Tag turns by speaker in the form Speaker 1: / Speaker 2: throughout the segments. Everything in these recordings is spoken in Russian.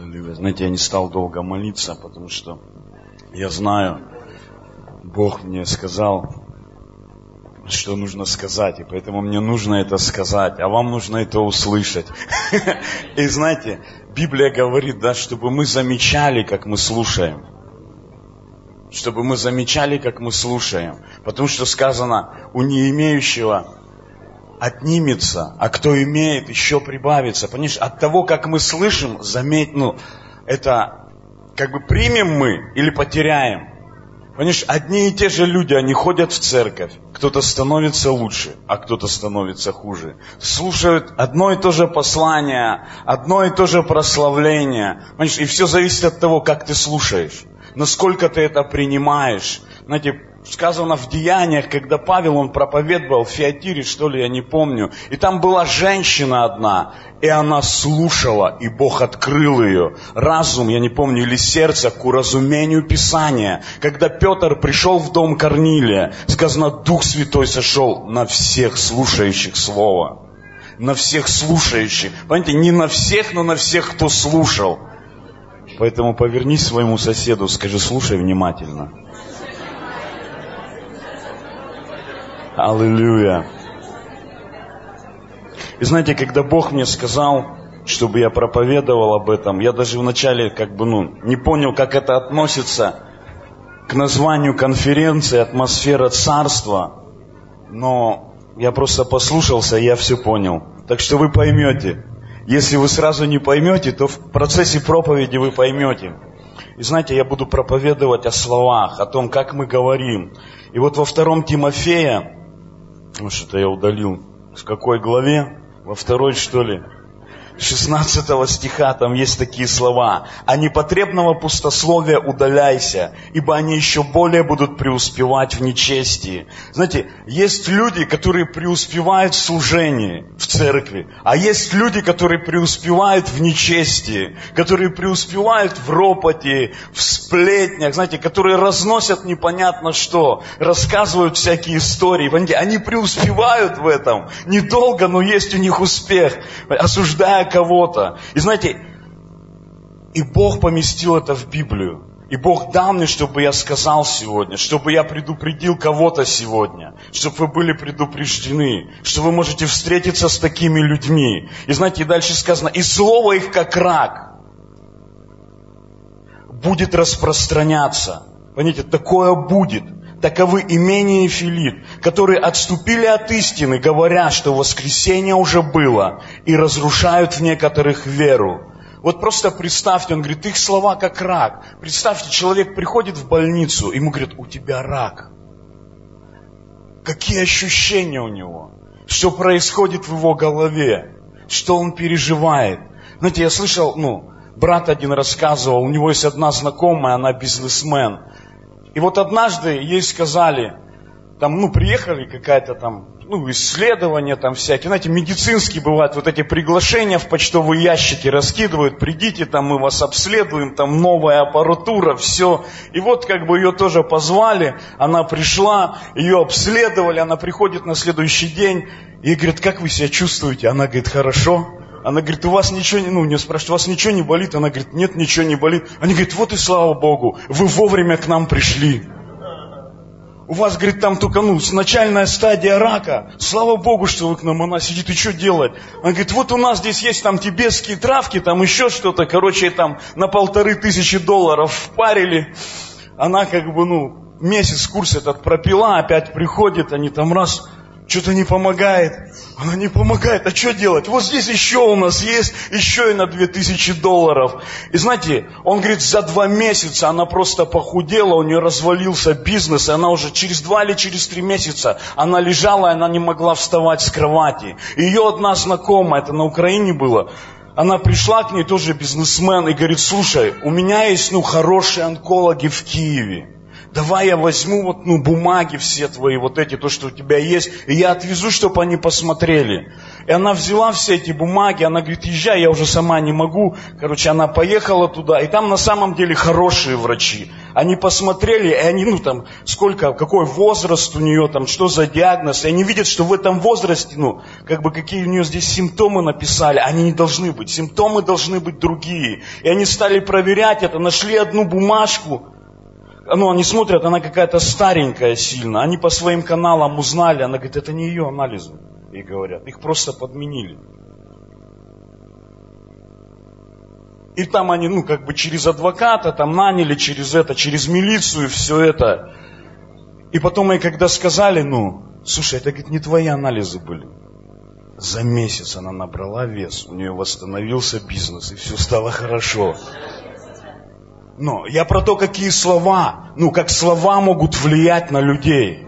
Speaker 1: Аллилуйя. Знаете, я не стал долго молиться, потому что я знаю, Бог мне сказал, что нужно сказать, и поэтому мне нужно это сказать, а вам нужно это услышать. И знаете, Библия говорит, да, чтобы мы замечали, как мы слушаем. Чтобы мы замечали, как мы слушаем. Потому что сказано, у не имеющего отнимется, а кто имеет, еще прибавится. Понимаешь, от того, как мы слышим, заметь, ну, это как бы примем мы или потеряем. Понимаешь, одни и те же люди, они ходят в церковь. Кто-то становится лучше, а кто-то становится хуже. Слушают одно и то же послание, одно и то же прославление. Понимаешь, и все зависит от того, как ты слушаешь, насколько ты это принимаешь. Знаете, сказано в Деяниях, когда Павел, он проповедовал в Феатире, что ли, я не помню. И там была женщина одна, и она слушала, и Бог открыл ее. Разум, я не помню, или сердце к уразумению Писания. Когда Петр пришел в дом Корнилия, сказано, Дух Святой сошел на всех слушающих Слово. На всех слушающих. Понимаете, не на всех, но на всех, кто слушал. Поэтому повернись своему соседу, скажи, слушай внимательно. Аллилуйя. И знаете, когда Бог мне сказал, чтобы я проповедовал об этом, я даже вначале как бы, ну, не понял, как это относится к названию конференции «Атмосфера царства», но я просто послушался, и я все понял. Так что вы поймете. Если вы сразу не поймете, то в процессе проповеди вы поймете. И знаете, я буду проповедовать о словах, о том, как мы говорим. И вот во втором Тимофея, ну что-то я удалил. В какой главе? Во второй, что ли? 16 стиха там есть такие слова. «А непотребного пустословия удаляйся, ибо они еще более будут преуспевать в нечестии». Знаете, есть люди, которые преуспевают в служении в церкви, а есть люди, которые преуспевают в нечестии, которые преуспевают в ропоте, в сплетнях, знаете, которые разносят непонятно что, рассказывают всякие истории. Понимаете, они преуспевают в этом. Недолго, но есть у них успех, осуждая кого-то. И знаете, и Бог поместил это в Библию. И Бог дал мне, чтобы я сказал сегодня, чтобы я предупредил кого-то сегодня, чтобы вы были предупреждены, что вы можете встретиться с такими людьми. И знаете, и дальше сказано, и слово их как рак будет распространяться. Понимаете, такое будет. Таковы имения и Филипп, которые отступили от истины, говоря, что воскресение уже было, и разрушают в некоторых веру. Вот просто представьте, он говорит, их слова как рак. Представьте, человек приходит в больницу, ему говорят, у тебя рак. Какие ощущения у него? Что происходит в его голове? Что он переживает? Знаете, я слышал, ну, брат один рассказывал, у него есть одна знакомая, она бизнесмен. И вот однажды ей сказали, там, ну, приехали какая-то там, ну, исследования там всякие, знаете, медицинские бывают, вот эти приглашения в почтовые ящики раскидывают, придите, там мы вас обследуем, там новая аппаратура, все. И вот как бы ее тоже позвали, она пришла, ее обследовали, она приходит на следующий день и говорит, как вы себя чувствуете? Она говорит, хорошо. Она говорит, у вас ничего не, ну, не спрашивает, у вас ничего не болит? Она говорит, нет, ничего не болит. Они говорят, вот и слава Богу, вы вовремя к нам пришли. У вас, говорит, там только, ну, начальная стадия рака. Слава Богу, что вы к нам, она сидит, и что делать? Она говорит, вот у нас здесь есть там тибетские травки, там еще что-то, короче, там на полторы тысячи долларов впарили. Она как бы, ну, месяц курс этот пропила, опять приходит, они там раз, что-то не помогает. Она не помогает. А что делать? Вот здесь еще у нас есть, еще и на 2000 долларов. И знаете, он говорит, за два месяца она просто похудела, у нее развалился бизнес, и она уже через два или через три месяца, она лежала, и она не могла вставать с кровати. Ее одна знакомая, это на Украине было, она пришла к ней, тоже бизнесмен, и говорит, слушай, у меня есть, ну, хорошие онкологи в Киеве давай я возьму вот, ну, бумаги все твои, вот эти, то, что у тебя есть, и я отвезу, чтобы они посмотрели. И она взяла все эти бумаги, она говорит, езжай, я уже сама не могу. Короче, она поехала туда, и там на самом деле хорошие врачи. Они посмотрели, и они, ну там, сколько, какой возраст у нее, там, что за диагноз, и они видят, что в этом возрасте, ну, как бы какие у нее здесь симптомы написали, они не должны быть. Симптомы должны быть другие. И они стали проверять это, нашли одну бумажку, ну, они смотрят, она какая-то старенькая сильно. Они по своим каналам узнали, она говорит, это не ее анализы. И говорят, их просто подменили. И там они, ну, как бы через адвоката там наняли, через это, через милицию, все это. И потом ей когда сказали, ну, слушай, это, говорит, не твои анализы были. За месяц она набрала вес, у нее восстановился бизнес, и все стало хорошо. Но я про то, какие слова, ну, как слова могут влиять на людей.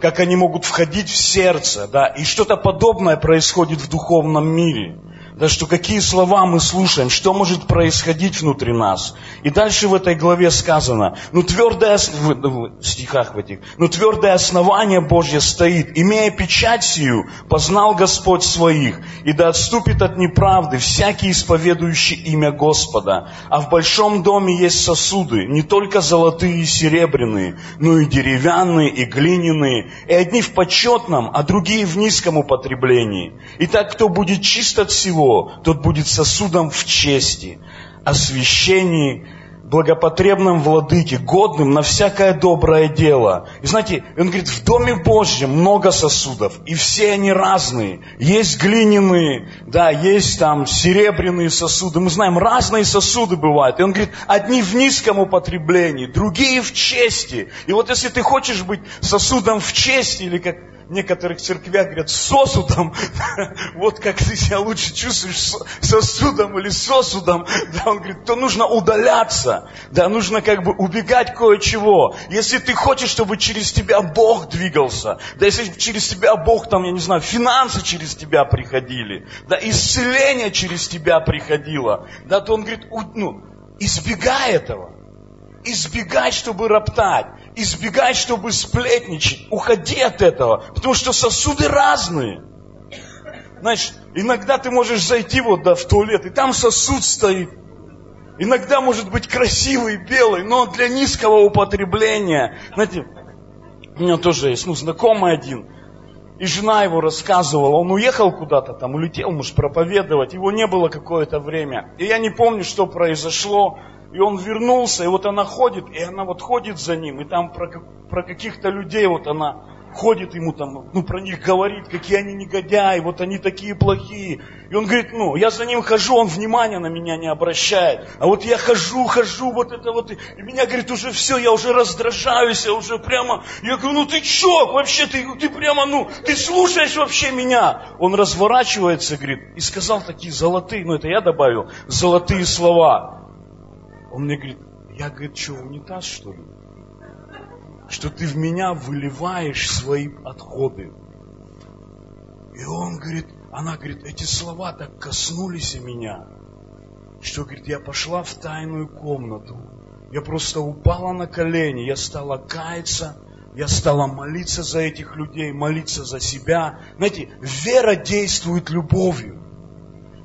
Speaker 1: Как они могут входить в сердце, да. И что-то подобное происходит в духовном мире да что какие слова мы слушаем, что может происходить внутри нас. И дальше в этой главе сказано, ну твердое, в стихах в этих, ну твердое основание Божье стоит, имея печать сию, познал Господь своих, и да отступит от неправды всякий исповедующий имя Господа. А в большом доме есть сосуды, не только золотые и серебряные, но и деревянные, и глиняные, и одни в почетном, а другие в низком употреблении. Итак, кто будет чист от всего, его, тот будет сосудом в чести, освящении, благопотребным владыке, годным на всякое доброе дело. И знаете, он говорит, в Доме Божьем много сосудов, и все они разные. Есть глиняные, да, есть там серебряные сосуды. Мы знаем, разные сосуды бывают. И он говорит, одни в низком употреблении, другие в чести. И вот если ты хочешь быть сосудом в чести, или как некоторых церквях говорят сосудом, вот как ты себя лучше чувствуешь сосудом или сосудом, да, он говорит, то нужно удаляться, да, нужно как бы убегать кое-чего. Если ты хочешь, чтобы через тебя Бог двигался, да, если через тебя Бог, там, я не знаю, финансы через тебя приходили, да, исцеление через тебя приходило, да, то он говорит, ну, избегай этого. Избегай, чтобы роптать избегай, чтобы сплетничать. Уходи от этого, потому что сосуды разные. Знаешь, иногда ты можешь зайти вот да, в туалет, и там сосуд стоит. Иногда может быть красивый, белый, но для низкого употребления. Знаете, у меня тоже есть, ну, знакомый один, и жена его рассказывала, он уехал куда-то, там улетел, может, проповедовать, его не было какое-то время. И я не помню, что произошло, и он вернулся, и вот она ходит, и она вот ходит за ним, и там про, про каких-то людей вот она ходит ему там, ну, про них говорит, какие они негодяи, вот они такие плохие. И он говорит, ну, я за ним хожу, он внимания на меня не обращает. А вот я хожу, хожу, вот это вот, и меня, говорит, уже все, я уже раздражаюсь, я уже прямо, я говорю, ну ты что, вообще, ты, ты прямо, ну, ты слушаешь вообще меня? Он разворачивается, говорит, и сказал такие золотые, ну, это я добавил, золотые слова. Он мне говорит, я, говорит, что, унитаз, что ли? Что ты в меня выливаешь свои отходы. И он говорит, она говорит, эти слова так коснулись меня, что, говорит, я пошла в тайную комнату. Я просто упала на колени, я стала каяться, я стала молиться за этих людей, молиться за себя. Знаете, вера действует любовью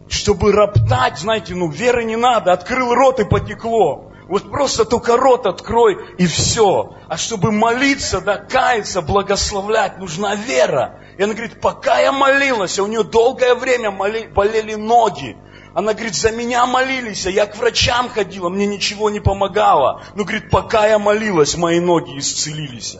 Speaker 1: чтобы роптать, знаете, ну веры не надо, открыл рот и потекло. Вот просто только рот открой и все. А чтобы молиться, да, каяться, благословлять, нужна вера. И она говорит, пока я молилась, а у нее долгое время моли, болели ноги. Она говорит, за меня молились, а я к врачам ходила, мне ничего не помогало. Но, говорит, пока я молилась, мои ноги исцелились.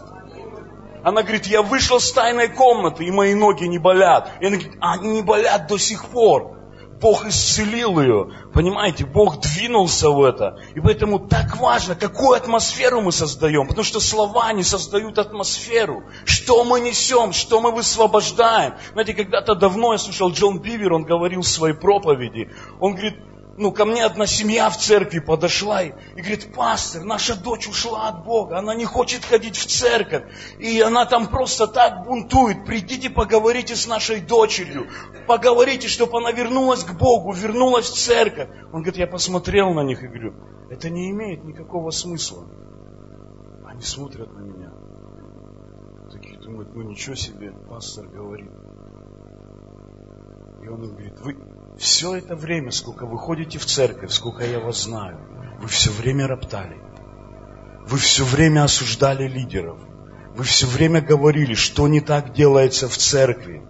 Speaker 1: Она говорит, я вышла с тайной комнаты, и мои ноги не болят. И она говорит, они не болят до сих пор. Бог исцелил ее. Понимаете, Бог двинулся в это. И поэтому так важно, какую атмосферу мы создаем. Потому что слова не создают атмосферу. Что мы несем, что мы высвобождаем. Знаете, когда-то давно я слушал Джон Бивер, он говорил в своей проповеди. Он говорит, ну, ко мне одна семья в церкви подошла и, и говорит, пастор, наша дочь ушла от Бога, она не хочет ходить в церковь, и она там просто так бунтует, придите поговорите с нашей дочерью, поговорите, чтобы она вернулась к Богу, вернулась в церковь. Он говорит, я посмотрел на них и говорю, это не имеет никакого смысла. Они смотрят на меня, такие думают, ну ничего себе, пастор говорит. И он им говорит, вы, все это время, сколько вы ходите в церковь, сколько я вас знаю, вы все время роптали. вы все время осуждали лидеров. Вы все время говорили, что не так делается в церкви.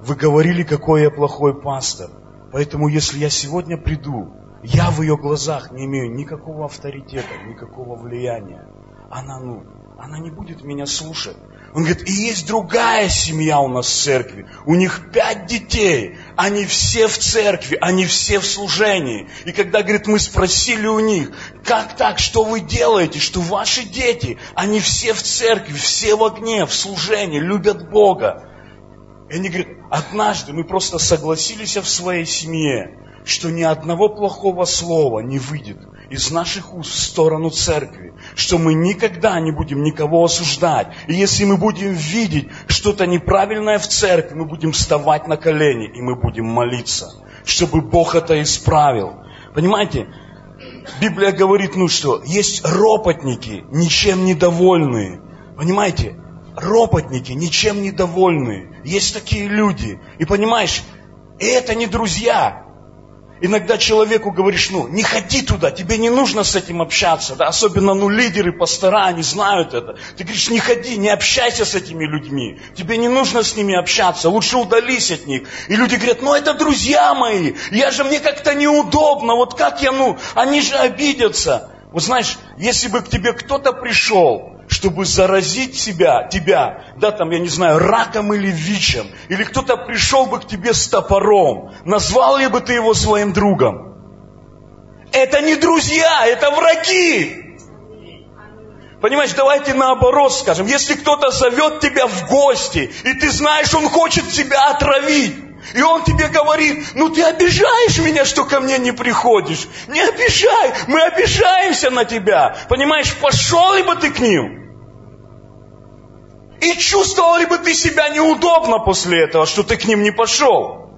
Speaker 1: Вы говорили, какой я плохой пастор. Поэтому, если я сегодня приду, я в ее глазах не имею никакого авторитета, никакого влияния. Она, ну, она не будет меня слушать. Он говорит, и есть другая семья у нас в церкви. У них пять детей. Они все в церкви, они все в служении. И когда, говорит, мы спросили у них, как так, что вы делаете, что ваши дети, они все в церкви, все в огне, в служении, любят Бога. И они говорят, однажды мы просто согласились в своей семье, что ни одного плохого слова не выйдет из наших уст в сторону церкви, что мы никогда не будем никого осуждать. И если мы будем видеть что-то неправильное в церкви, мы будем вставать на колени и мы будем молиться, чтобы Бог это исправил. Понимаете, Библия говорит, ну что, есть ропотники, ничем недовольные. Понимаете, ропотники, ничем недовольные. Есть такие люди. И понимаешь, это не друзья, Иногда человеку говоришь, ну, не ходи туда, тебе не нужно с этим общаться, да, особенно, ну, лидеры, пастора, они знают это. Ты говоришь, не ходи, не общайся с этими людьми, тебе не нужно с ними общаться, лучше удались от них. И люди говорят, ну, это друзья мои, я же, мне как-то неудобно, вот как я, ну, они же обидятся. Вот знаешь, если бы к тебе кто-то пришел чтобы заразить себя, тебя, да, там, я не знаю, раком или ВИЧем, или кто-то пришел бы к тебе с топором, назвал ли бы ты его своим другом? Это не друзья, это враги. Понимаешь, давайте наоборот скажем. Если кто-то зовет тебя в гости, и ты знаешь, он хочет тебя отравить, и он тебе говорит, ну ты обижаешь меня, что ко мне не приходишь. Не обижай, мы обижаемся на тебя. Понимаешь, пошел ли бы ты к ним? И чувствовал ли бы ты себя неудобно после этого, что ты к ним не пошел?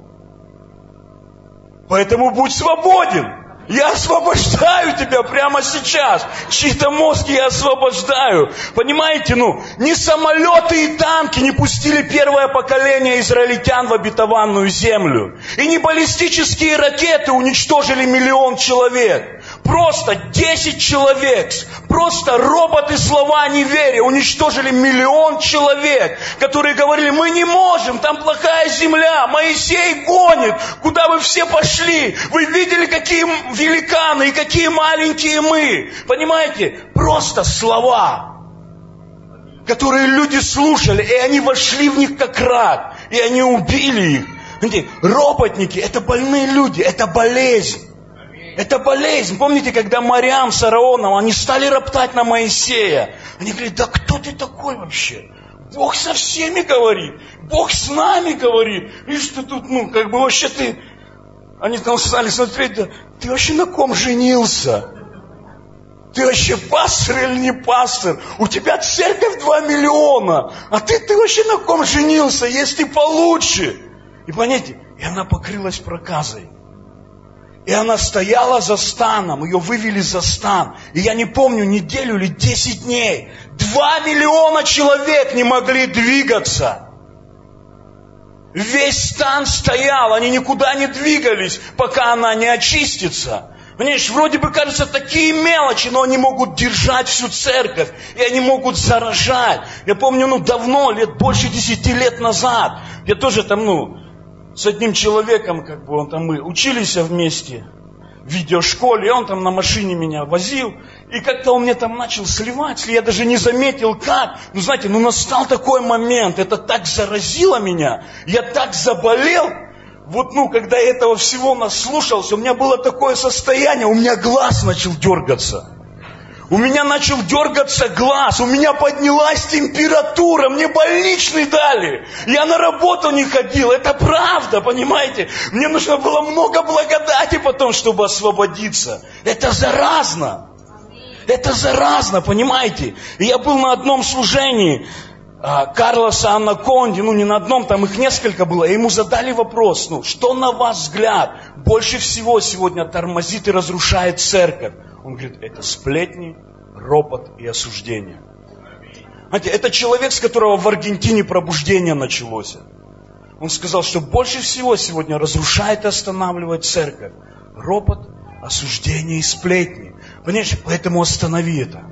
Speaker 1: Поэтому будь свободен. Я освобождаю тебя прямо сейчас. Чьи-то мозги я освобождаю. Понимаете, ну, ни самолеты и танки не пустили первое поколение израильтян в обетованную землю. И не баллистические ракеты уничтожили миллион человек. Просто 10 человек, просто роботы слова неверия уничтожили миллион человек, которые говорили, мы не можем, там плохая земля, Моисей гонит, куда вы все пошли? Вы видели, какие великаны и какие маленькие мы? Понимаете? Просто слова, которые люди слушали, и они вошли в них как рак, и они убили их. Роботники – это больные люди, это болезнь. Это болезнь. Помните, когда Мариам с Араоном, они стали роптать на Моисея. Они говорят, да кто ты такой вообще? Бог со всеми говорит. Бог с нами говорит. Видишь, ты тут, ну, как бы вообще ты... Они там стали смотреть, да, ты вообще на ком женился? Ты вообще пастор или не пастор? У тебя церковь 2 миллиона. А ты, ты вообще на ком женился? Есть и получше. И понимаете, и она покрылась проказой. И она стояла за станом, ее вывели за стан. И я не помню, неделю или десять дней. Два миллиона человек не могли двигаться. Весь стан стоял, они никуда не двигались, пока она не очистится. Понимаешь, вроде бы кажется такие мелочи, но они могут держать всю церковь, и они могут заражать. Я помню, ну давно, лет больше десяти лет назад, я тоже там, ну, с одним человеком, как бы он там, мы учились вместе в видеошколе, он там на машине меня возил, и как-то он мне там начал сливать, я даже не заметил как. Ну, знаете, ну настал такой момент, это так заразило меня, я так заболел, вот, ну, когда я этого всего наслушался, у меня было такое состояние, у меня глаз начал дергаться. У меня начал дергаться глаз, у меня поднялась температура, мне больничный дали. Я на работу не ходил, это правда, понимаете? Мне нужно было много благодати потом, чтобы освободиться. Это заразно. Это заразно, понимаете? Я был на одном служении, а, Карлоса Анна Конди, ну не на одном, там их несколько было, и ему задали вопрос, ну что на ваш взгляд больше всего сегодня тормозит и разрушает церковь? Он говорит, это сплетни, ропот и осуждение. Знаете, это человек, с которого в Аргентине пробуждение началось. Он сказал, что больше всего сегодня разрушает и останавливает церковь. Ропот, осуждение и сплетни. Понимаешь, поэтому останови это.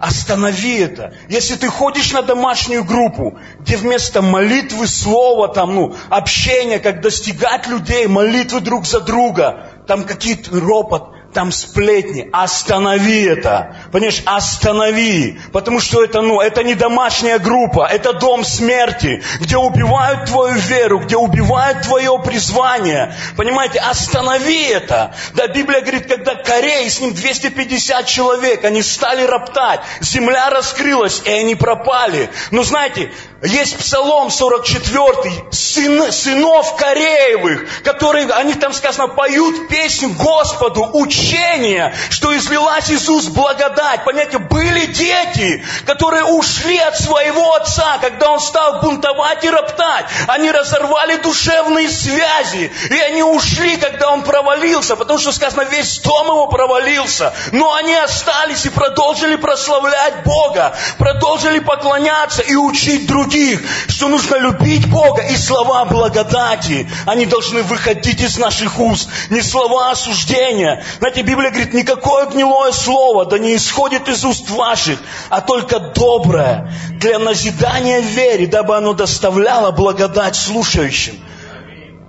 Speaker 1: Останови это. Если ты ходишь на домашнюю группу, где вместо молитвы, слова, там, ну, общения, как достигать людей, молитвы друг за друга, там какие-то ропот, там сплетни. Останови это. Понимаешь, останови. Потому что это, ну, это не домашняя группа, это дом смерти, где убивают твою веру, где убивают твое призвание. Понимаете, останови это. Да, Библия говорит, когда Корей, с ним 250 человек, они стали роптать, земля раскрылась, и они пропали. Но знаете, есть Псалом 44, сын, сынов Кореевых, которые, они там сказано, поют песню Господу, учение, что излилась Иисус благодать. Понимаете, были дети, которые ушли от своего отца, когда он стал бунтовать и роптать. Они разорвали душевные связи, и они ушли, когда он провалился, потому что сказано, весь дом его провалился. Но они остались и продолжили прославлять Бога, продолжили поклоняться и учить других что нужно любить Бога и слова благодати. Они должны выходить из наших уст, не слова осуждения. Библия говорит, никакое гнилое слово да не исходит из уст ваших, а только доброе для назидания вере, дабы оно доставляло благодать слушающим.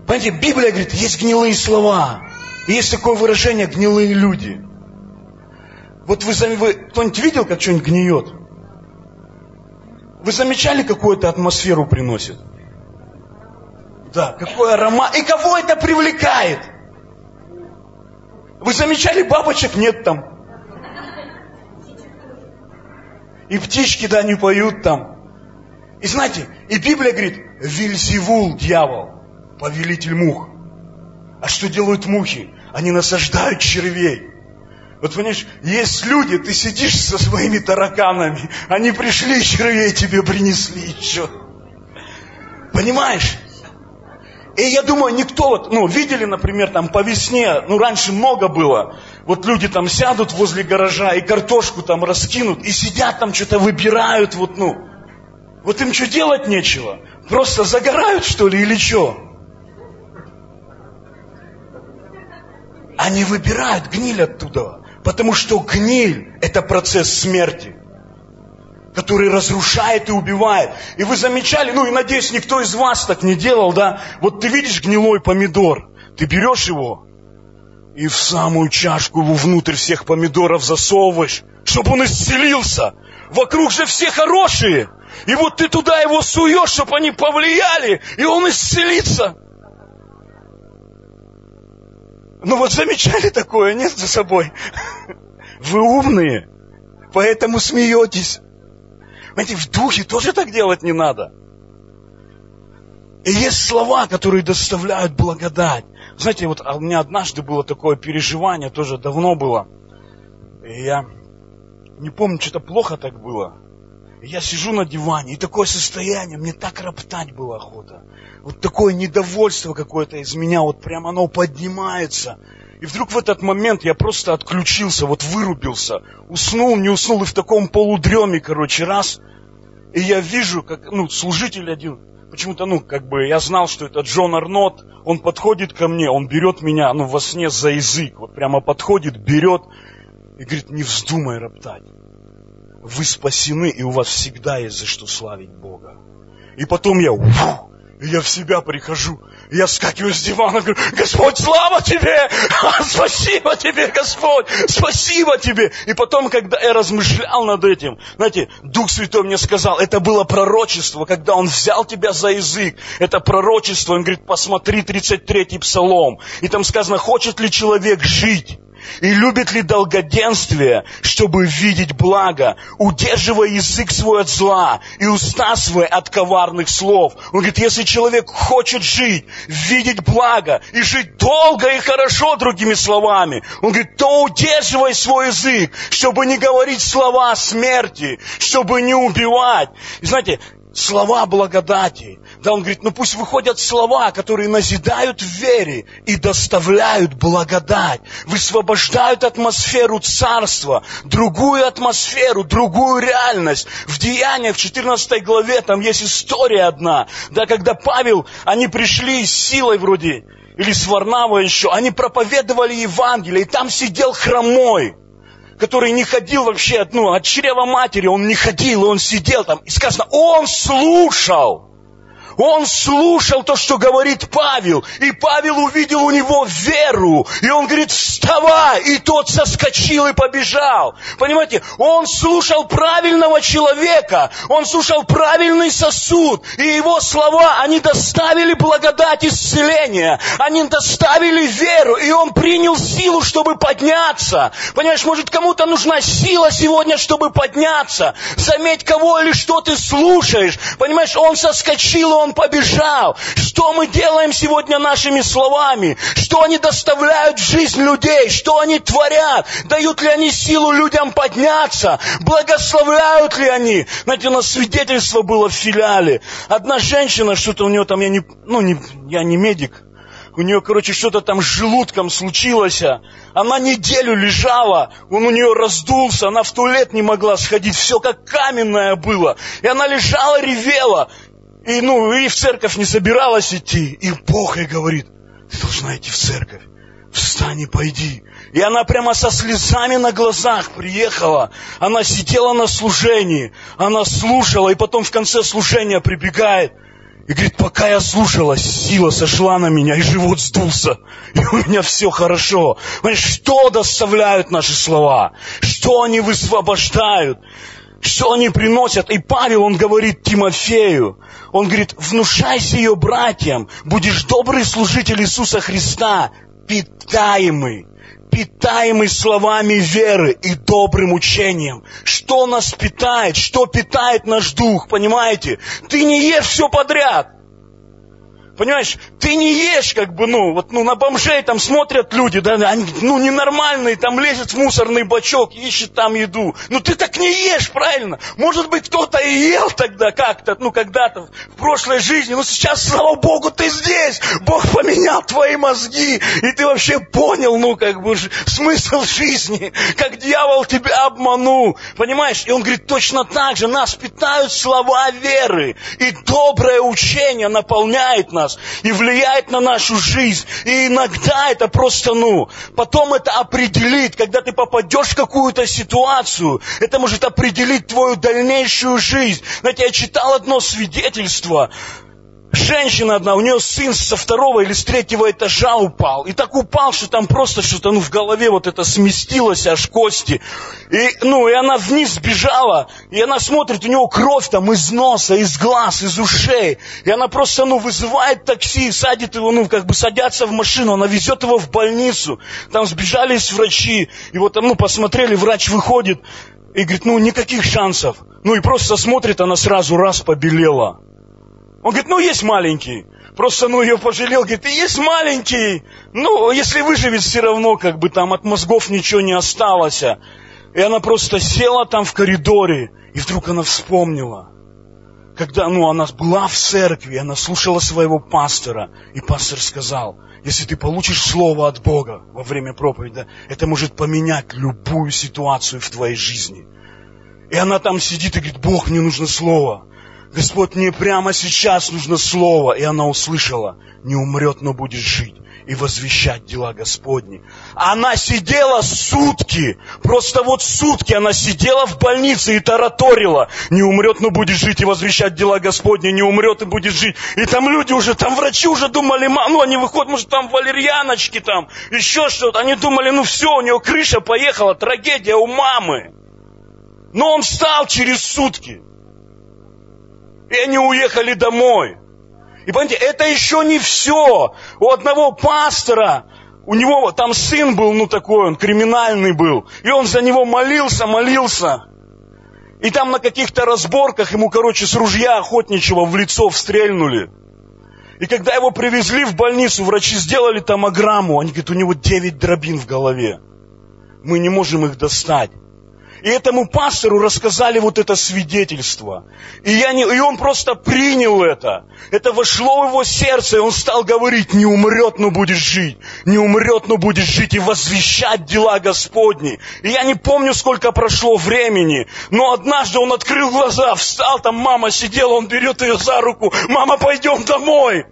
Speaker 1: Понимаете, Библия говорит, есть гнилые слова. И есть такое выражение «гнилые люди». Вот вы, вы кто-нибудь видел, как что-нибудь гниет? Вы замечали, какую это атмосферу приносит? Да, какой аромат. И кого это привлекает? Вы замечали, бабочек нет там. И птички, да, не поют там. И знаете, и Библия говорит, Вильзевул, дьявол, повелитель мух. А что делают мухи? Они насаждают червей. Вот понимаешь, есть люди, ты сидишь со своими тараканами, они пришли, червей тебе принесли еще. Понимаешь? И я думаю, никто вот, ну, видели, например, там по весне, ну, раньше много было, вот люди там сядут возле гаража и картошку там раскинут, и сидят там что-то выбирают, вот, ну, вот им что делать нечего? Просто загорают, что ли, или что? Они выбирают гниль оттуда. Потому что гниль – это процесс смерти, который разрушает и убивает. И вы замечали, ну и надеюсь, никто из вас так не делал, да? Вот ты видишь гнилой помидор, ты берешь его и в самую чашку его внутрь всех помидоров засовываешь, чтобы он исцелился. Вокруг же все хорошие. И вот ты туда его суешь, чтобы они повлияли, и он исцелится. Ну вот замечали такое, нет за собой? Вы умные, поэтому смеетесь. Понимаете, в духе тоже так делать не надо. И есть слова, которые доставляют благодать. Знаете, вот у меня однажды было такое переживание, тоже давно было. И я не помню, что-то плохо так было. И я сижу на диване, и такое состояние, мне так роптать было охота вот такое недовольство какое-то из меня, вот прям оно поднимается. И вдруг в этот момент я просто отключился, вот вырубился, уснул, не уснул, и в таком полудреме, короче, раз. И я вижу, как, ну, служитель один, почему-то, ну, как бы, я знал, что это Джон Арнот, он подходит ко мне, он берет меня, ну, во сне за язык, вот прямо подходит, берет и говорит, не вздумай роптать. Вы спасены, и у вас всегда есть за что славить Бога. И потом я, уф, и я в себя прихожу, и я скакиваю с дивана, говорю, Господь, слава Тебе! Спасибо Тебе, Господь! Спасибо Тебе! И потом, когда я размышлял над этим, знаете, Дух Святой мне сказал, это было пророчество, когда Он взял тебя за язык. Это пророчество, Он говорит, посмотри 33-й псалом. И там сказано, хочет ли человек жить? И любит ли долгоденствие, чтобы видеть благо, удерживая язык свой от зла и уста свои от коварных слов. Он говорит, если человек хочет жить, видеть благо и жить долго и хорошо, другими словами, он говорит, то удерживай свой язык, чтобы не говорить слова смерти, чтобы не убивать. И знаете, слова благодати, да, он говорит, ну пусть выходят слова, которые назидают в вере и доставляют благодать, высвобождают атмосферу царства, другую атмосферу, другую реальность. В Деяниях, в 14 главе, там есть история одна, да, когда Павел, они пришли с силой вроде, или с Варнава еще, они проповедовали Евангелие, и там сидел хромой. Который не ходил вообще, ну, от чрева матери, он не ходил, он сидел там. И сказано, он слушал. Он слушал то, что говорит Павел. И Павел увидел у него веру. И он говорит, вставай. И тот соскочил и побежал. Понимаете, он слушал правильного человека. Он слушал правильный сосуд. И его слова, они доставили благодать исцеления. Они доставили веру. И он принял силу, чтобы подняться. Понимаешь, может кому-то нужна сила сегодня, чтобы подняться. Заметь, кого или что ты слушаешь. Понимаешь, он соскочил, и он побежал. Что мы делаем сегодня нашими словами? Что они доставляют в жизнь людей? Что они творят? Дают ли они силу людям подняться? Благословляют ли они? Знаете, у нас свидетельство было в филиале. Одна женщина, что-то у нее там, я не, ну, не, я не медик, у нее, короче, что-то там с желудком случилось. Она неделю лежала, он у нее раздулся, она в туалет не могла сходить, все как каменное было. И она лежала, ревела. И, ну, и в церковь не собиралась идти. И Бог ей говорит, ты должна идти в церковь. Встань и пойди. И она прямо со слезами на глазах приехала. Она сидела на служении. Она слушала. И потом в конце служения прибегает. И говорит, пока я слушала, сила сошла на меня, и живот сдулся. И у меня все хорошо. Понимаешь, что доставляют наши слова? Что они высвобождают? Что они приносят? И Павел, он говорит Тимофею, он говорит, внушайся ее братьям, будешь добрый служитель Иисуса Христа, питаемый, питаемый словами веры и добрым учением. Что нас питает? Что питает наш дух? Понимаете? Ты не ешь все подряд. Понимаешь, ты не ешь, как бы, ну, вот, ну, на бомжей там смотрят люди, да, они, ну, ненормальные, там лезет в мусорный бачок, ищет там еду. Ну, ты так не ешь, правильно? Может быть, кто-то и ел тогда как-то, ну, когда-то в прошлой жизни, но сейчас, слава Богу, ты здесь. Бог поменял твои мозги, и ты вообще понял, ну, как бы, смысл жизни, как дьявол тебя обманул. Понимаешь? И он говорит, точно так же нас питают слова веры, и доброе учение наполняет нас нас и влияет на нашу жизнь. И иногда это просто, ну, потом это определит, когда ты попадешь в какую-то ситуацию, это может определить твою дальнейшую жизнь. Знаете, я читал одно свидетельство, женщина одна, у нее сын со второго или с третьего этажа упал. И так упал, что там просто что-то ну, в голове вот это сместилось, аж кости. И, ну, и она вниз сбежала, и она смотрит, у него кровь там из носа, из глаз, из ушей. И она просто, ну, вызывает такси, садит его, ну, как бы садятся в машину, она везет его в больницу. Там сбежались врачи, и вот там, ну, посмотрели, врач выходит, и говорит, ну, никаких шансов. Ну, и просто смотрит, она сразу раз побелела. Он говорит, ну есть маленький. Просто, ну, ее пожалел, говорит, есть маленький. Ну, если выживет, все равно, как бы там от мозгов ничего не осталось. И она просто села там в коридоре, и вдруг она вспомнила. Когда, ну, она была в церкви, она слушала своего пастора, и пастор сказал, если ты получишь слово от Бога во время проповеди, это может поменять любую ситуацию в твоей жизни. И она там сидит и говорит, Бог, мне нужно слово. Господь, мне прямо сейчас нужно слово. И она услышала, не умрет, но будет жить и возвещать дела Господни. Она сидела сутки, просто вот сутки она сидела в больнице и тараторила. Не умрет, но будет жить и возвещать дела Господни, не умрет и будет жить. И там люди уже, там врачи уже думали, ну они выходят, может там валерьяночки там, еще что-то. Они думали, ну все, у нее крыша поехала, трагедия у мамы. Но он встал через сутки. И они уехали домой. И понимаете, это еще не все. У одного пастора, у него там сын был, ну такой, он криминальный был. И он за него молился, молился. И там на каких-то разборках ему, короче, с ружья охотничьего в лицо встрельнули. И когда его привезли в больницу, врачи сделали томограмму, они говорят, у него 9 дробин в голове. Мы не можем их достать. И этому пастору рассказали вот это свидетельство. И, я не, и он просто принял это. Это вошло в его сердце, и он стал говорить, не умрет, но будет жить. Не умрет, но будет жить и возвещать дела Господни. И я не помню, сколько прошло времени, но однажды он открыл глаза, встал, там мама сидела, он берет ее за руку, мама, пойдем домой.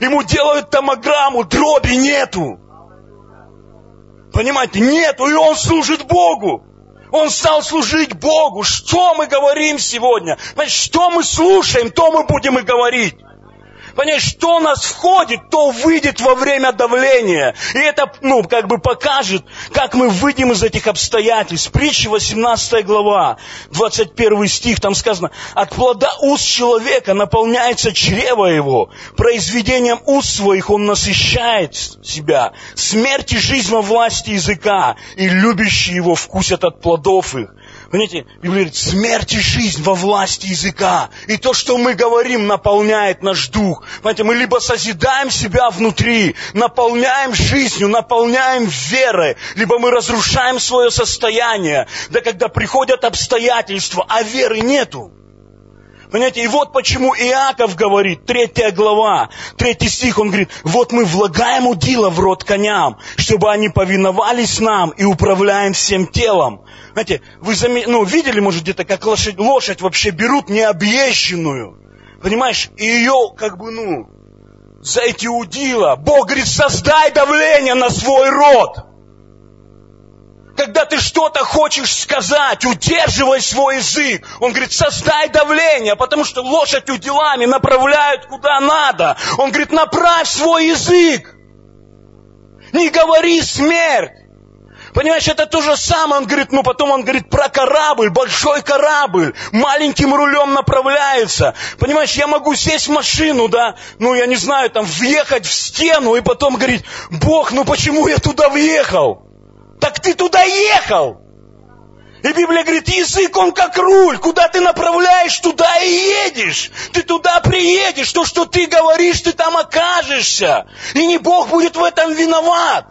Speaker 1: Ему делают томограмму, дроби нету. Понимаете, нету, и он служит Богу. Он стал служить Богу. Что мы говорим сегодня? Значит, что мы слушаем, то мы будем и говорить. Понимаешь, что у нас входит, то выйдет во время давления. И это, ну, как бы покажет, как мы выйдем из этих обстоятельств. Притча 18 глава, 21 стих, там сказано, от плода уст человека наполняется чрево его, произведением уст своих он насыщает себя. Смерть и жизнь во власти языка, и любящие его вкусят от плодов их. Понимаете, Библия говорит, смерть и жизнь во власти языка. И то, что мы говорим, наполняет наш дух. Понимаете, мы либо созидаем себя внутри, наполняем жизнью, наполняем верой, либо мы разрушаем свое состояние. Да когда приходят обстоятельства, а веры нету. Понимаете, и вот почему Иаков говорит, третья глава, третий стих, он говорит, вот мы влагаем удила в рот коням, чтобы они повиновались нам и управляем всем телом. Знаете, вы заме... ну, видели, может, где-то, как лошадь, лошадь вообще берут необъезженную, понимаешь, и ее, как бы, ну, за эти удила. Бог говорит, создай давление на свой род. Когда ты что-то хочешь сказать, удерживай свой язык. Он говорит, создай давление, потому что лошадь уделами направляют куда надо. Он говорит, направь свой язык. Не говори смерть. Понимаешь, это то же самое. Он говорит, ну потом он говорит про корабль, большой корабль, маленьким рулем направляется. Понимаешь, я могу сесть в машину, да, ну я не знаю, там въехать в стену и потом говорить, Бог, ну почему я туда въехал? Так ты туда ехал. И Библия говорит, язык он как руль, куда ты направляешь, туда и едешь. Ты туда приедешь, то, что ты говоришь, ты там окажешься. И не Бог будет в этом виноват.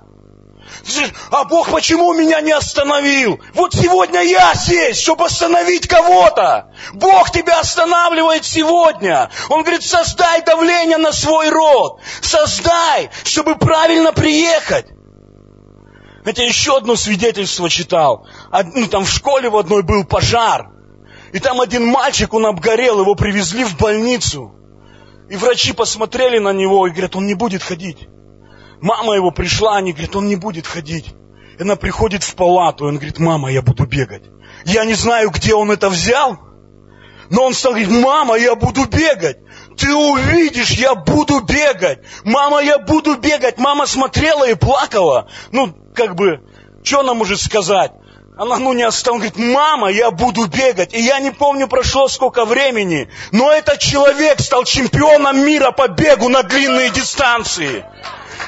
Speaker 1: А Бог почему меня не остановил? Вот сегодня я здесь, чтобы остановить кого-то. Бог тебя останавливает сегодня. Он говорит, создай давление на свой род. Создай, чтобы правильно приехать. Это еще одно свидетельство читал. Ну, там в школе в одной был пожар. И там один мальчик, он обгорел, его привезли в больницу. И врачи посмотрели на него и говорят, он не будет ходить. Мама его пришла, они говорят, он не будет ходить. И она приходит в палату, и он говорит, мама, я буду бегать. Я не знаю, где он это взял, но он стал говорить, мама, я буду бегать. Ты увидишь, я буду бегать. Мама, я буду бегать. Мама смотрела и плакала. Ну, как бы, что она может сказать? Она, ну, не оставила. говорит, мама, я буду бегать. И я не помню, прошло сколько времени. Но этот человек стал чемпионом мира по бегу на длинные дистанции.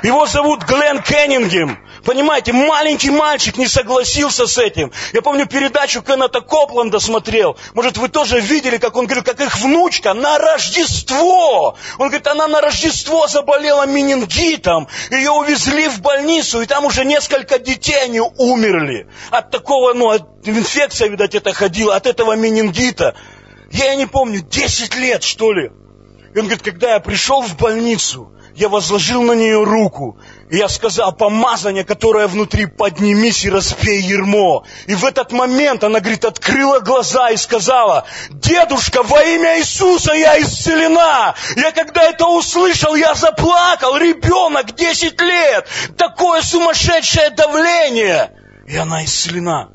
Speaker 1: Его зовут Глен Кеннингем. Понимаете, маленький мальчик не согласился с этим. Я помню передачу Кеннета Копланда смотрел. Может, вы тоже видели, как он говорил, как их внучка на Рождество. Он говорит, она на Рождество заболела менингитом. Ее увезли в больницу, и там уже несколько детей они умерли. От такого, ну, от инфекция, видать, это ходила, от этого менингита. Я не помню, 10 лет, что ли. И он говорит, когда я пришел в больницу, я возложил на нее руку, и я сказал, помазание, которое внутри, поднимись и распей ермо. И в этот момент она, говорит, открыла глаза и сказала, дедушка, во имя Иисуса я исцелена. Я когда это услышал, я заплакал, ребенок, 10 лет, такое сумасшедшее давление. И она исцелена.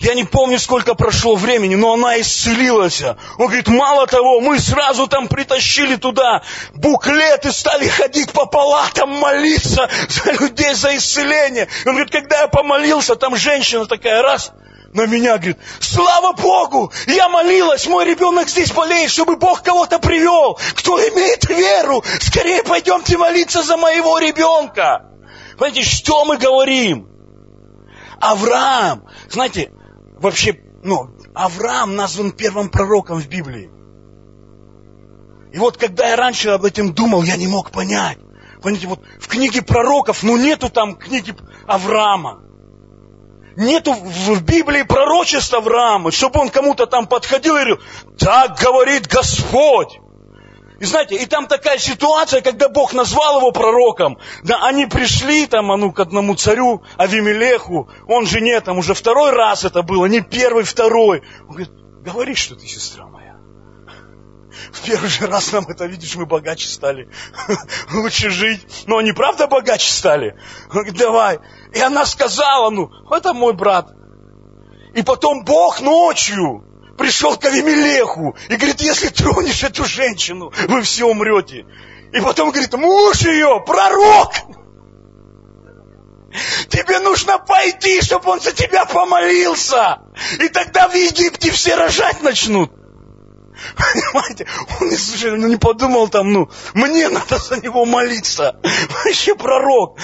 Speaker 1: Я не помню, сколько прошло времени, но она исцелилась. Он говорит, мало того, мы сразу там притащили туда буклеты, стали ходить по палатам, молиться за людей, за исцеление. Он говорит, когда я помолился, там женщина такая, раз, на меня, говорит, слава Богу, я молилась, мой ребенок здесь болеет, чтобы Бог кого-то привел, кто имеет веру, скорее пойдемте молиться за моего ребенка. Понимаете, что мы говорим? Авраам, знаете, вообще, ну, Авраам назван первым пророком в Библии. И вот когда я раньше об этом думал, я не мог понять. Понимаете, вот в книге пророков, ну нету там книги Авраама. Нету в Библии пророчества Авраама, чтобы он кому-то там подходил и говорил, так говорит Господь. И знаете, и там такая ситуация, когда Бог назвал его пророком. Да, они пришли там, а ну, к одному царю, Авимелеху, он жене, там уже второй раз это было, не первый, второй. Он говорит, говори, что ты сестра моя. В первый же раз нам это, видишь, мы богаче стали. Лучше жить. Но они правда богаче стали? Он говорит, давай. И она сказала, ну, это мой брат. И потом Бог ночью пришел к Авимелеху и говорит, если тронешь эту женщину, вы все умрете. И потом говорит, муж ее, пророк. Тебе нужно пойти, чтобы он за тебя помолился. И тогда в Египте все рожать начнут. Понимаете? Он слушай, ну не подумал там, ну, мне надо за него молиться. Вообще пророк.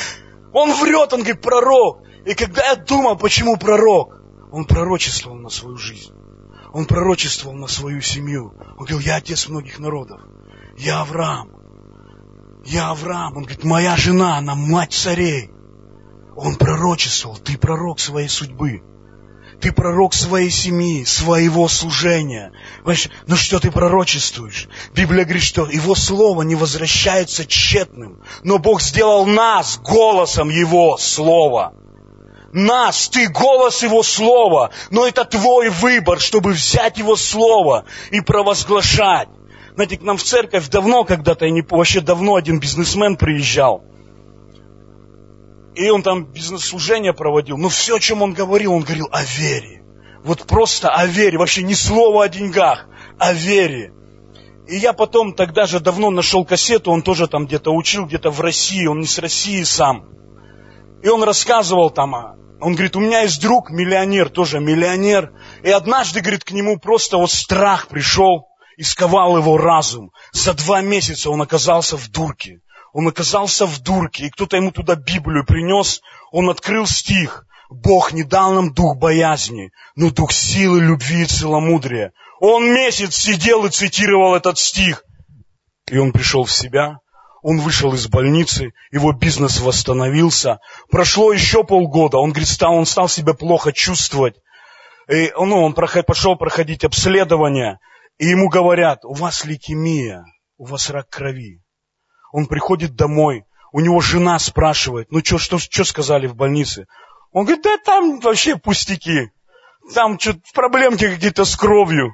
Speaker 1: Он врет, он говорит, пророк. И когда я думал, почему пророк, он пророчествовал на свою жизнь. Он пророчествовал на свою семью. Он говорил, я отец многих народов. Я Авраам. Я Авраам. Он говорит, моя жена, она мать царей. Он пророчествовал, ты пророк своей судьбы. Ты пророк своей семьи, своего служения. Понимаешь, ну что ты пророчествуешь? Библия говорит, что его слово не возвращается тщетным. Но Бог сделал нас голосом его слова. Нас, ты голос его слова. Но это твой выбор, чтобы взять его слово и провозглашать. Знаете, к нам в церковь давно когда-то, вообще давно один бизнесмен приезжал. И он там бизнес-служение проводил. Но все, о чем он говорил, он говорил о вере. Вот просто о вере. Вообще ни слова о деньгах, о вере. И я потом тогда же давно нашел кассету, он тоже там где-то учил, где-то в России, он не с России сам. И он рассказывал там, он говорит, у меня есть друг, миллионер, тоже миллионер. И однажды, говорит, к нему просто вот страх пришел и сковал его разум. За два месяца он оказался в дурке он оказался в дурке, и кто-то ему туда Библию принес, он открыл стих. Бог не дал нам дух боязни, но дух силы, любви и целомудрия. Он месяц сидел и цитировал этот стих. И он пришел в себя, он вышел из больницы, его бизнес восстановился. Прошло еще полгода, он говорит, стал, он стал себя плохо чувствовать. И, ну, он пошел проходить обследование, и ему говорят, у вас лейкемия, у вас рак крови. Он приходит домой, у него жена спрашивает, ну что, что, что сказали в больнице? Он говорит, да там вообще пустяки. Там что-то проблемки какие-то с кровью.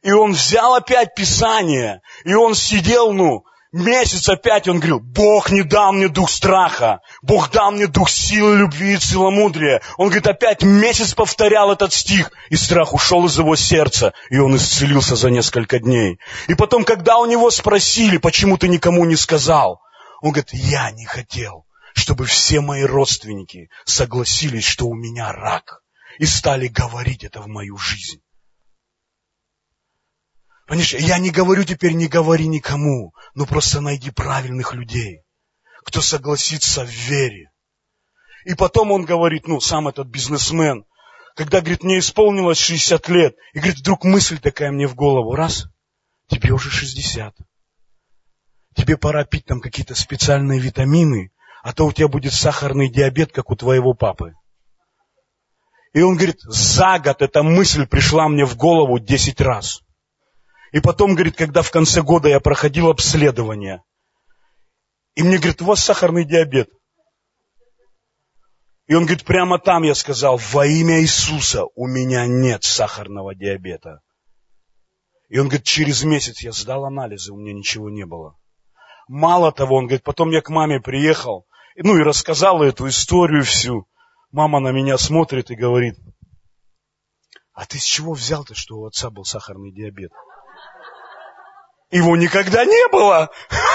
Speaker 1: И он взял опять Писание, и он сидел, ну, месяц опять он говорил, Бог не дал мне дух страха, Бог дал мне дух силы, любви и целомудрия. Он говорит, опять месяц повторял этот стих, и страх ушел из его сердца, и он исцелился за несколько дней. И потом, когда у него спросили, почему ты никому не сказал, он говорит, я не хотел, чтобы все мои родственники согласились, что у меня рак, и стали говорить это в мою жизнь. Понимаешь, я не говорю теперь, не говори никому, но просто найди правильных людей, кто согласится в вере. И потом он говорит, ну, сам этот бизнесмен, когда, говорит, мне исполнилось 60 лет, и, говорит, вдруг мысль такая мне в голову, раз, тебе уже 60. Тебе пора пить там какие-то специальные витамины, а то у тебя будет сахарный диабет, как у твоего папы. И он говорит, за год эта мысль пришла мне в голову 10 раз. И потом, говорит, когда в конце года я проходил обследование, и мне говорит, у вас сахарный диабет. И он говорит, прямо там я сказал, во имя Иисуса у меня нет сахарного диабета. И он говорит, через месяц я сдал анализы, у меня ничего не было. Мало того, он говорит, потом я к маме приехал, ну и рассказал эту историю всю. Мама на меня смотрит и говорит, а ты с чего взял-то, что у отца был сахарный диабет? Его никогда не было.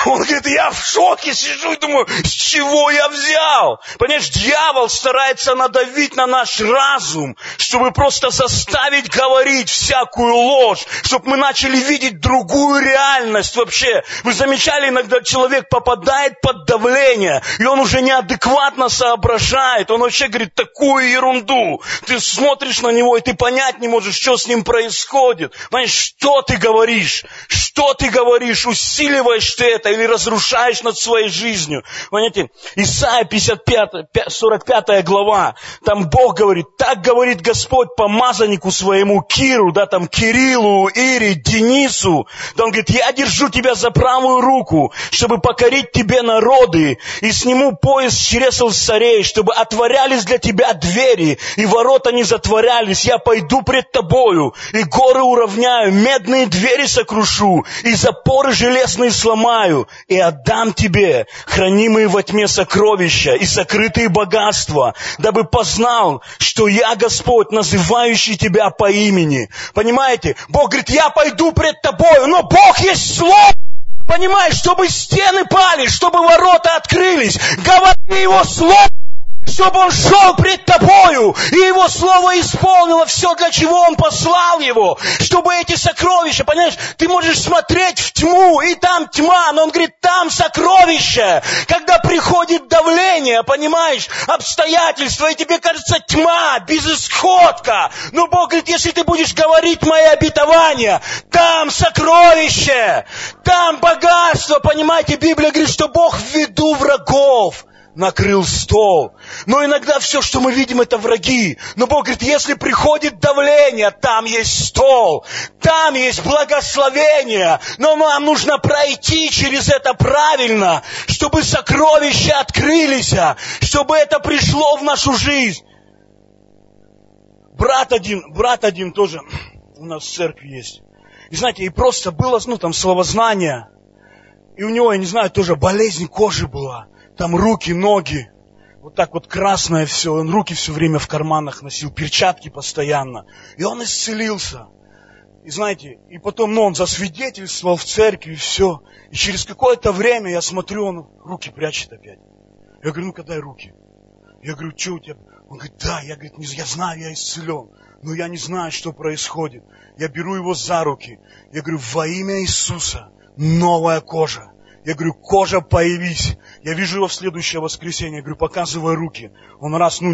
Speaker 1: Он говорит, я в шоке сижу и думаю, с чего я взял? Понимаешь, дьявол старается надавить на наш разум, чтобы просто заставить говорить всякую ложь, чтобы мы начали видеть другую реальность вообще. Вы замечали, иногда человек попадает под давление, и он уже неадекватно соображает, он вообще говорит такую ерунду. Ты смотришь на него, и ты понять не можешь, что с ним происходит. Понимаешь, что ты говоришь, что ты говоришь, усиливаешь ты это или разрушаешь над своей жизнью. Понимаете, Исайя 55, 45 глава, там Бог говорит, так говорит Господь помазаннику своему Киру, да, там Кириллу, Ире, Денису. Да он говорит, я держу тебя за правую руку, чтобы покорить тебе народы, и сниму пояс чресл царей, чтобы отворялись для тебя двери, и ворота не затворялись. Я пойду пред тобою, и горы уравняю, медные двери сокрушу, и запоры железные сломаю, и отдам тебе хранимые во тьме сокровища и сокрытые богатства, дабы познал, что я Господь, называющий тебя по имени. Понимаете? Бог говорит, я пойду пред тобою, но Бог есть Слово. Понимаешь, чтобы стены пали, чтобы ворота открылись. Говори его слово чтобы он шел пред тобою, и его слово исполнило все, для чего он послал его, чтобы эти сокровища, понимаешь, ты можешь смотреть в тьму, и там тьма, но он говорит, там сокровища. Когда приходит давление, понимаешь, обстоятельства, и тебе кажется тьма, безысходка, но Бог говорит, если ты будешь говорить мои обетования, там сокровище, там богатство, понимаете, Библия говорит, что Бог в виду врагов накрыл стол. Но иногда все, что мы видим, это враги. Но Бог говорит, если приходит давление, там есть стол, там есть благословение. Но нам нужно пройти через это правильно, чтобы сокровища открылись, чтобы это пришло в нашу жизнь. Брат один, брат один тоже у нас в церкви есть. И знаете, и просто было, ну, там, словознание. И у него, я не знаю, тоже болезнь кожи была там руки, ноги, вот так вот красное все, он руки все время в карманах носил, перчатки постоянно. И он исцелился. И знаете, и потом, ну, он засвидетельствовал в церкви, и все. И через какое-то время я смотрю, он руки прячет опять. Я говорю, ну-ка дай руки. Я говорю, что у тебя? Он говорит, да, я, говорит, не, я знаю, я исцелен, но я не знаю, что происходит. Я беру его за руки. Я говорю, во имя Иисуса, новая кожа. Я говорю, кожа появись. Я вижу его в следующее воскресенье. Я говорю, показывай руки. Он раз, ну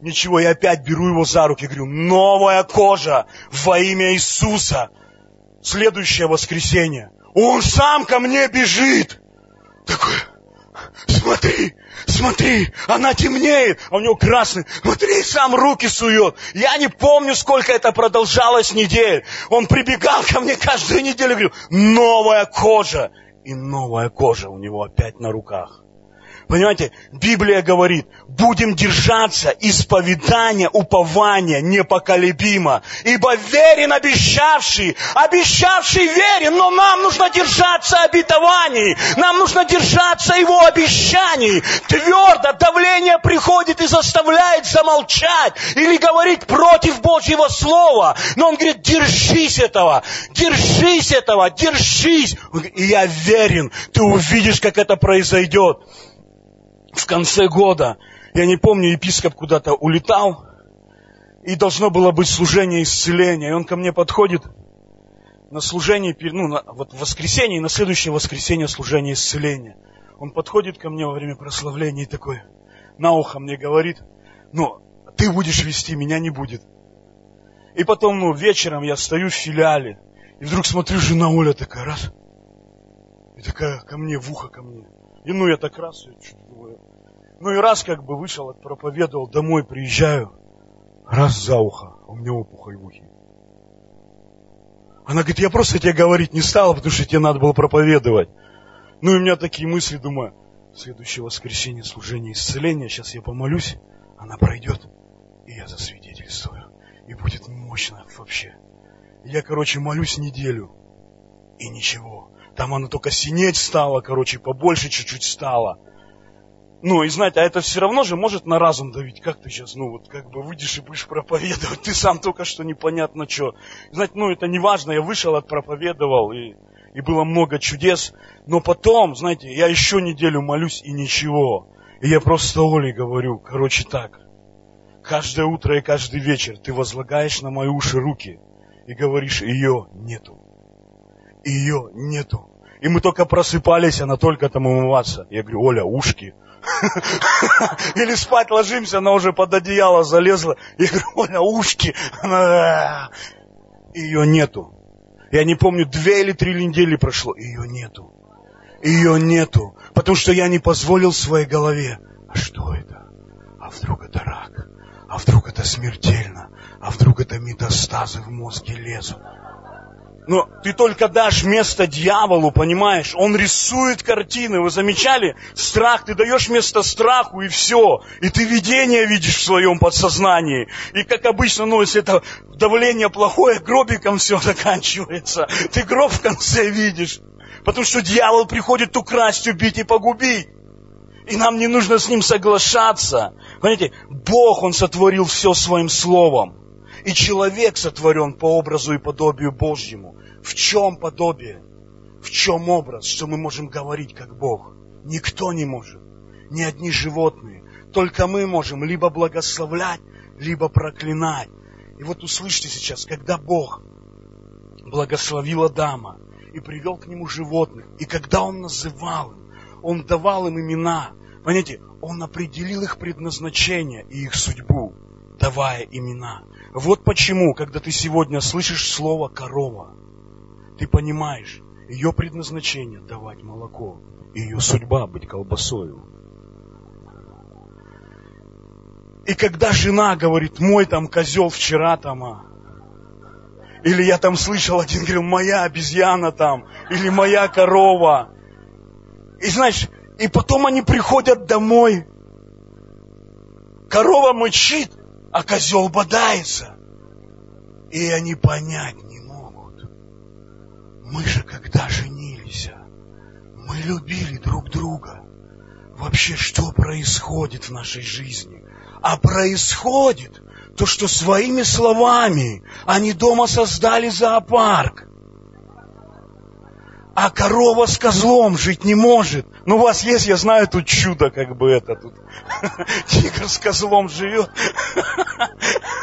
Speaker 1: ничего, я опять беру его за руки. Я говорю, новая кожа во имя Иисуса. Следующее воскресенье. Он сам ко мне бежит. Такой, смотри, смотри, она темнеет, а у него красный. Смотри, сам руки сует. Я не помню, сколько это продолжалось недель. Он прибегал ко мне каждую неделю, говорю, новая кожа. И новая кожа у него опять на руках. Понимаете, Библия говорит, будем держаться исповедания, упования непоколебимо. Ибо верен обещавший, обещавший верен, но нам нужно держаться обетований, нам нужно держаться его обещаний. Твердо давление приходит и заставляет замолчать или говорить против Божьего Слова. Но он говорит, держись этого, держись этого, держись. И я верен, ты увидишь, как это произойдет в конце года, я не помню, епископ куда-то улетал, и должно было быть служение исцеления. И он ко мне подходит на служение, ну, на, вот в воскресенье, и на следующее воскресенье служение исцеления. Он подходит ко мне во время прославления и такой на ухо мне говорит, ну, ты будешь вести, меня не будет. И потом, ну, вечером я стою в филиале, и вдруг смотрю, жена Оля такая, раз, и такая ко мне, в ухо ко мне. И ну, я так раз, я чуть ну и раз как бы вышел, проповедовал, домой приезжаю, раз за ухо, а у меня опухоль в ухе. Она говорит, я просто тебе говорить не стала, потому что тебе надо было проповедовать. Ну и у меня такие мысли, думаю, следующее воскресенье служение исцеления, сейчас я помолюсь, она пройдет, и я засвидетельствую. И будет мощно вообще. Я, короче, молюсь неделю, и ничего. Там она только синеть стала, короче, побольше чуть-чуть стала. Ну, и знаете, а это все равно же может на разум давить. Как ты сейчас, ну, вот как бы выйдешь и будешь проповедовать, ты сам только что непонятно что. Знаете, ну, это не важно, я вышел, отпроповедовал, и, и было много чудес. Но потом, знаете, я еще неделю молюсь, и ничего. И я просто Оле говорю, короче так, каждое утро и каждый вечер ты возлагаешь на мои уши руки и говоришь, ее нету. Ее нету. И мы только просыпались, она только там умываться. Я говорю, Оля, ушки, Или спать ложимся, она уже под одеяло залезла. Я говорю, Оля, ушки. Она... Ее нету. Я не помню, две или три недели прошло. Ее нету. Ее нету. Потому что я не позволил своей голове. А что это? А вдруг это рак? А вдруг это смертельно? А вдруг это метастазы в мозге лезут? Но ты только дашь место дьяволу, понимаешь? Он рисует картины. Вы замечали? Страх. Ты даешь место страху, и все. И ты видение видишь в своем подсознании. И как обычно, ну, если это давление плохое, гробиком все заканчивается. Ты гроб в конце видишь. Потому что дьявол приходит украсть, убить и погубить. И нам не нужно с ним соглашаться. Понимаете, Бог, Он сотворил все своим словом. И человек сотворен по образу и подобию Божьему. В чем подобие? В чем образ, что мы можем говорить как Бог? Никто не может. Ни одни животные. Только мы можем либо благословлять, либо проклинать. И вот услышьте сейчас, когда Бог благословил Адама и привел к нему животных, и когда Он называл им, Он давал им имена, понимаете, Он определил их предназначение и их судьбу, давая имена. Вот почему, когда ты сегодня слышишь слово корова, ты понимаешь, ее предназначение давать молоко, ее судьба быть колбасою. И когда жена говорит, мой там козел вчера там, а, или я там слышал, один говорил, моя обезьяна там, или моя корова. И знаешь, и потом они приходят домой, корова мычит, а козел бодается. И они понять. Мы же когда женились, мы любили друг друга. Вообще, что происходит в нашей жизни? А происходит то, что своими словами они дома создали зоопарк. А корова с козлом жить не может. Ну, у вас есть, я знаю, тут чудо, как бы это тут. Тигр с козлом живет.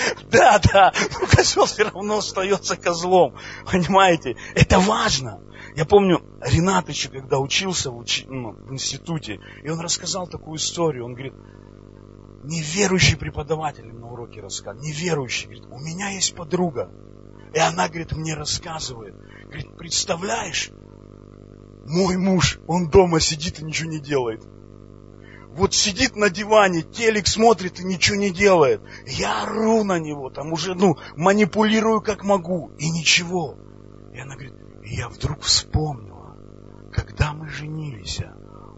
Speaker 1: Да, да, но козел все равно остается козлом. Понимаете? Это важно. Я помню, Ренат еще, когда учился в, учи, ну, в институте, и он рассказал такую историю. Он говорит, неверующий преподаватель на уроке рассказывал, неверующий, говорит, у меня есть подруга, и она, говорит, мне рассказывает, говорит, представляешь, мой муж, он дома сидит и ничего не делает. Вот сидит на диване, телек смотрит и ничего не делает. Я ору на него, там уже, ну, манипулирую как могу, и ничего. И она говорит, я вдруг вспомнила, когда мы женились,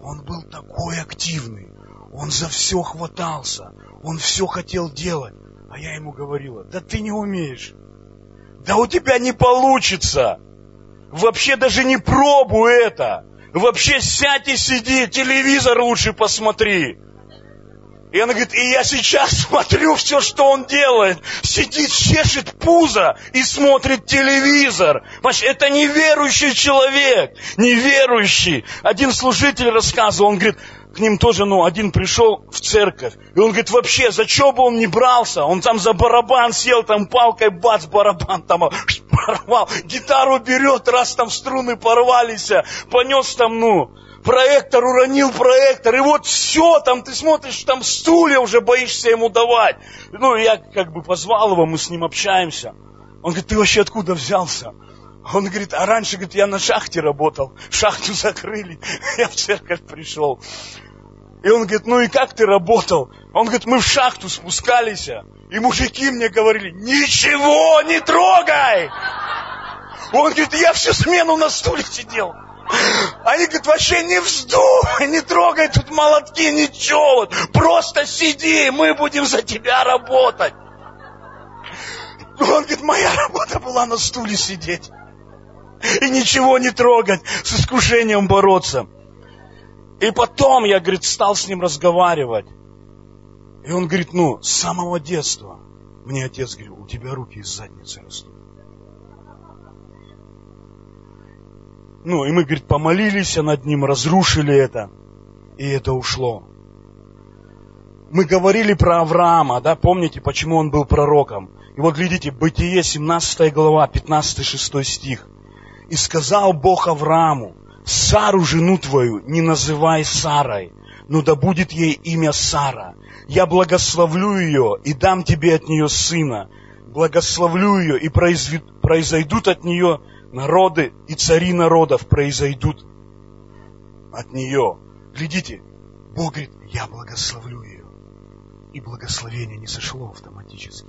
Speaker 1: он был такой активный, он за все хватался, он все хотел делать. А я ему говорила, да ты не умеешь, да у тебя не получится. Вообще даже не пробуй это. Вообще сядь и сиди, телевизор лучше посмотри. И она говорит, и я сейчас смотрю все, что он делает. Сидит, чешет пузо и смотрит телевизор. Понимаешь, это неверующий человек. Неверующий. Один служитель рассказывал, он говорит, к ним тоже, ну, один пришел в церковь, и он говорит, вообще, за что бы он не брался? Он там за барабан сел, там палкой, бац, барабан там порвал, гитару берет, раз там струны порвались, понес там, ну, проектор, уронил проектор, и вот все, там ты смотришь, там стулья уже боишься ему давать. Ну, я как бы позвал его, мы с ним общаемся. Он говорит, ты вообще откуда взялся? Он говорит, а раньше, говорит, я на шахте работал, шахту закрыли, я в церковь пришел. И он говорит, ну и как ты работал? Он говорит, мы в шахту спускались, и мужики мне говорили, ничего не трогай! Он говорит, я всю смену на стуле сидел. Они говорят, вообще не вздумай, не трогай тут молотки, ничего. Вот, просто сиди, мы будем за тебя работать. Он говорит, моя работа была на стуле сидеть и ничего не трогать, с искушением бороться. И потом я, говорит, стал с ним разговаривать. И он говорит, ну, с самого детства мне отец говорил, у тебя руки из задницы растут. Ну, и мы, говорит, помолились над ним, разрушили это, и это ушло. Мы говорили про Авраама, да, помните, почему он был пророком? И вот глядите, Бытие, 17 глава, 15-6 стих. И сказал Бог Аврааму, Сару, жену твою, не называй Сарой, но да будет ей имя Сара. Я благословлю ее и дам тебе от нее сына. благословлю ее, и произойдут от нее народы, и цари народов произойдут от нее. Глядите, Бог говорит, я благословлю ее. И благословение не сошло автоматически.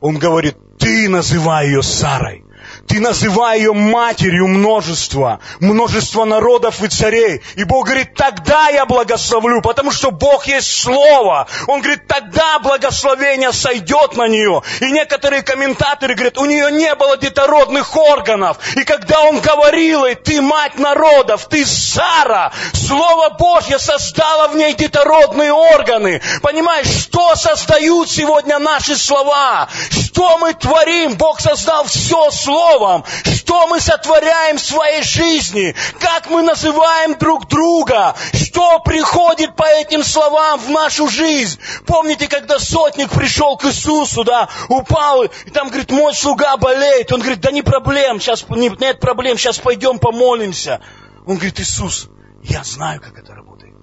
Speaker 1: Он говорит, ты называй ее Сарой. Ты называй ее матерью множества, множество народов и царей. И Бог говорит, тогда я благословлю, потому что Бог есть Слово. Он говорит, тогда благословение сойдет на нее. И некоторые комментаторы говорят, у нее не было детородных органов. И когда он говорил ей, ты мать народов, ты Сара, Слово Божье создало в ней детородные органы. Понимаешь, что создают сегодня наши слова? Что мы творим? Бог создал все Словом. Что мы сотворяем в своей жизни? Как мы называем друг друга? Что приходит по этим словам в нашу жизнь? Помните, когда сотник пришел к Иисусу, да, упал, и там говорит, мой слуга болеет. Он говорит, да не проблем, сейчас, нет проблем, сейчас пойдем помолимся. Он говорит, Иисус, я знаю, как это работает.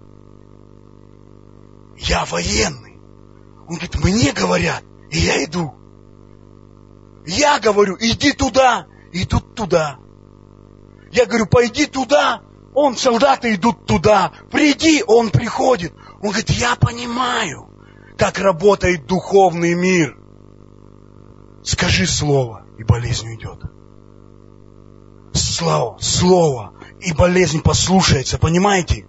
Speaker 1: Я военный. Он говорит, мне говорят, и я иду. Я говорю, иди туда, идут туда. Я говорю, пойди туда, он, солдаты идут туда. Приди, он приходит. Он говорит, я понимаю, как работает духовный мир. Скажи слово, и болезнь уйдет. Слово, слово, и болезнь послушается, понимаете?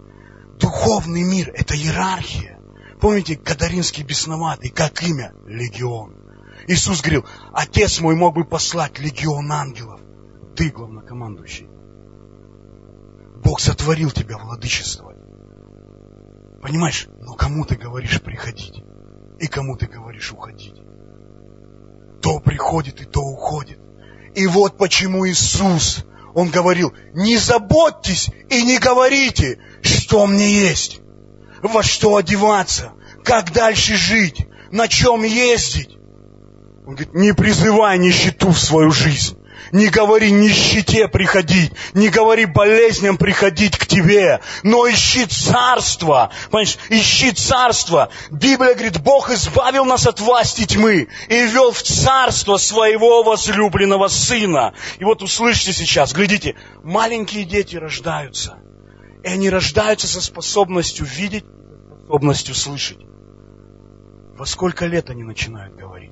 Speaker 1: Духовный мир – это иерархия. Помните, Кадаринский бесноватый, как имя? Легион. Иисус говорил, Отец мой мог бы послать легион ангелов. Ты главнокомандующий. Бог сотворил тебя владычествовать. Понимаешь? Но кому ты говоришь приходить? И кому ты говоришь уходить? То приходит и то уходит. И вот почему Иисус, Он говорил, не заботьтесь и не говорите, что мне есть, во что одеваться, как дальше жить, на чем ездить. Он говорит, не призывай нищету в свою жизнь. Не говори нищете приходить, не говори болезням приходить к тебе, но ищи царство. Понимаешь, ищи царство. Библия говорит, Бог избавил нас от власти тьмы и ввел в царство своего возлюбленного сына. И вот услышьте сейчас, глядите, маленькие дети рождаются. И они рождаются со способностью видеть, способностью слышать. Во сколько лет они начинают говорить?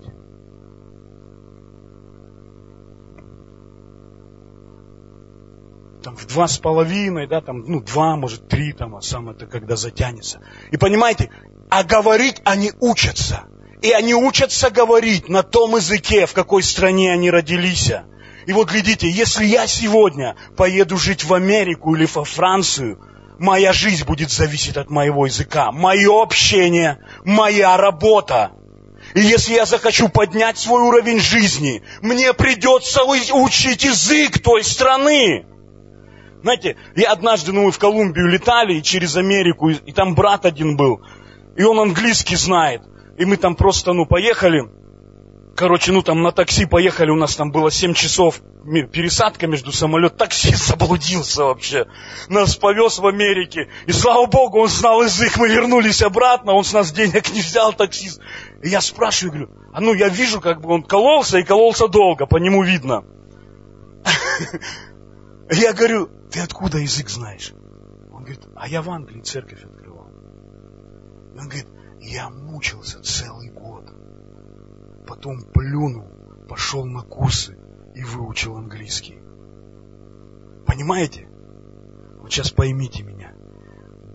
Speaker 1: Там в два с половиной, да, там, ну, два, может, три, там, а сам это когда затянется. И понимаете, а говорить они учатся. И они учатся говорить на том языке, в какой стране они родились. И вот глядите, если я сегодня поеду жить в Америку или во Францию, моя жизнь будет зависеть от моего языка, мое общение, моя работа. И если я захочу поднять свой уровень жизни, мне придется учить язык той страны. Знаете, я однажды, ну, мы в Колумбию летали и через Америку, и, и там брат один был, и он английский знает. И мы там просто, ну, поехали, короче, ну, там на такси поехали, у нас там было 7 часов пересадка между самолет, таксист заблудился вообще. Нас повез в Америке. И слава богу, он знал язык, мы вернулись обратно, он с нас денег не взял, таксист. И я спрашиваю, говорю, а ну я вижу, как бы он кололся и кололся долго, по нему видно. Я говорю, ты откуда язык знаешь? Он говорит, а я в Англии церковь открывал. Он говорит, я мучился целый год. Потом плюнул, пошел на курсы и выучил английский. Понимаете? Вот сейчас поймите меня.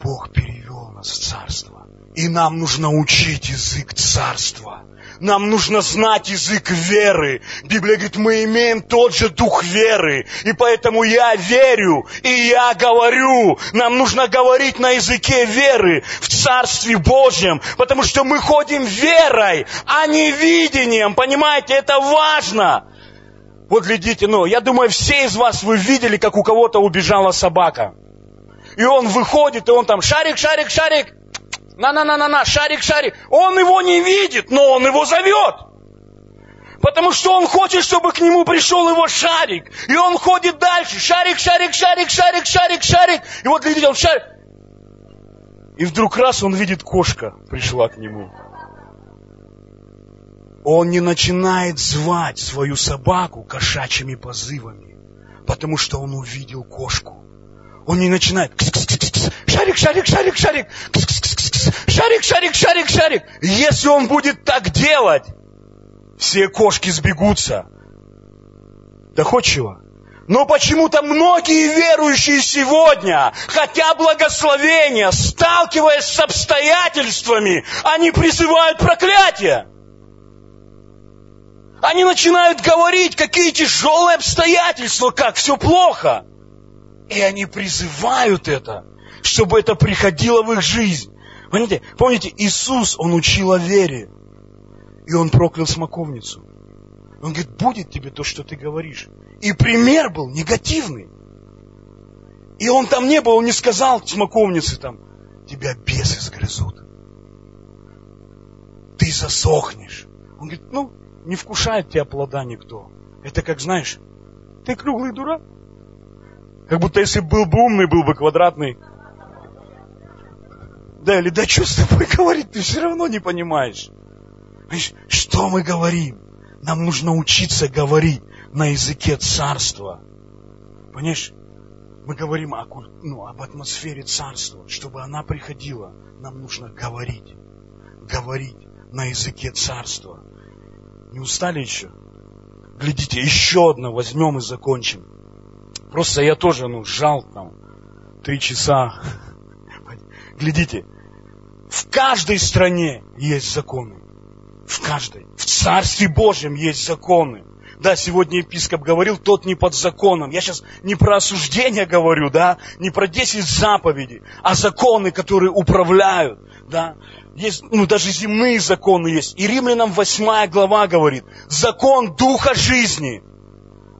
Speaker 1: Бог перевел нас в царство. И нам нужно учить язык царства. Нам нужно знать язык веры. Библия говорит, мы имеем тот же дух веры. И поэтому я верю, и я говорю. Нам нужно говорить на языке веры в Царстве Божьем, потому что мы ходим верой, а не видением. Понимаете, это важно. Вот глядите, ну, я думаю, все из вас вы видели, как у кого-то убежала собака. И он выходит, и он там шарик, шарик, шарик, на-на-на-на-на, шарик, шарик. Он его не видит, но он его зовет. Потому что он хочет, чтобы к нему пришел его шарик. И он ходит дальше. Шарик, шарик, шарик, шарик, шарик, шарик. И вот видите, он шарик. И вдруг раз он видит, кошка пришла к нему. Он не начинает звать свою собаку кошачьими позывами, потому что он увидел кошку. Он не начинает шарик, шарик, шарик, шарик, шарик, шарик, шарик, шарик. Если он будет так делать, все кошки сбегутся. Доходчиво. Но почему-то многие верующие сегодня, хотя благословения, сталкиваясь с обстоятельствами, они призывают проклятие. Они начинают говорить, какие тяжелые обстоятельства, как все плохо. И они призывают это, чтобы это приходило в их жизнь. Понимаете, помните, Иисус, Он учил о вере. И Он проклял смоковницу. Он говорит, будет тебе то, что ты говоришь. И пример был негативный. И он там не был, он не сказал смоковнице там, тебя бесы сгрызут. Ты засохнешь. Он говорит, ну, не вкушает тебя плода никто. Это как, знаешь, ты круглый дурак. Как будто если был бы умный, был бы квадратный. Да, или да что с тобой говорить, ты все равно не понимаешь. Понимаешь, что мы говорим? Нам нужно учиться говорить на языке царства. Понимаешь? Мы говорим о, ну, об атмосфере царства. Чтобы она приходила, нам нужно говорить. Говорить на языке царства. Не устали еще? Глядите, еще одно возьмем и закончим. Просто я тоже, ну, жал там три часа. Глядите, в каждой стране есть законы. В каждой. В Царстве Божьем есть законы. Да, сегодня епископ говорил, тот не под законом. Я сейчас не про осуждение говорю, да, не про 10 заповедей, а законы, которые управляют, да. Есть, ну, даже земные законы есть. И Римлянам 8 глава говорит, закон Духа жизни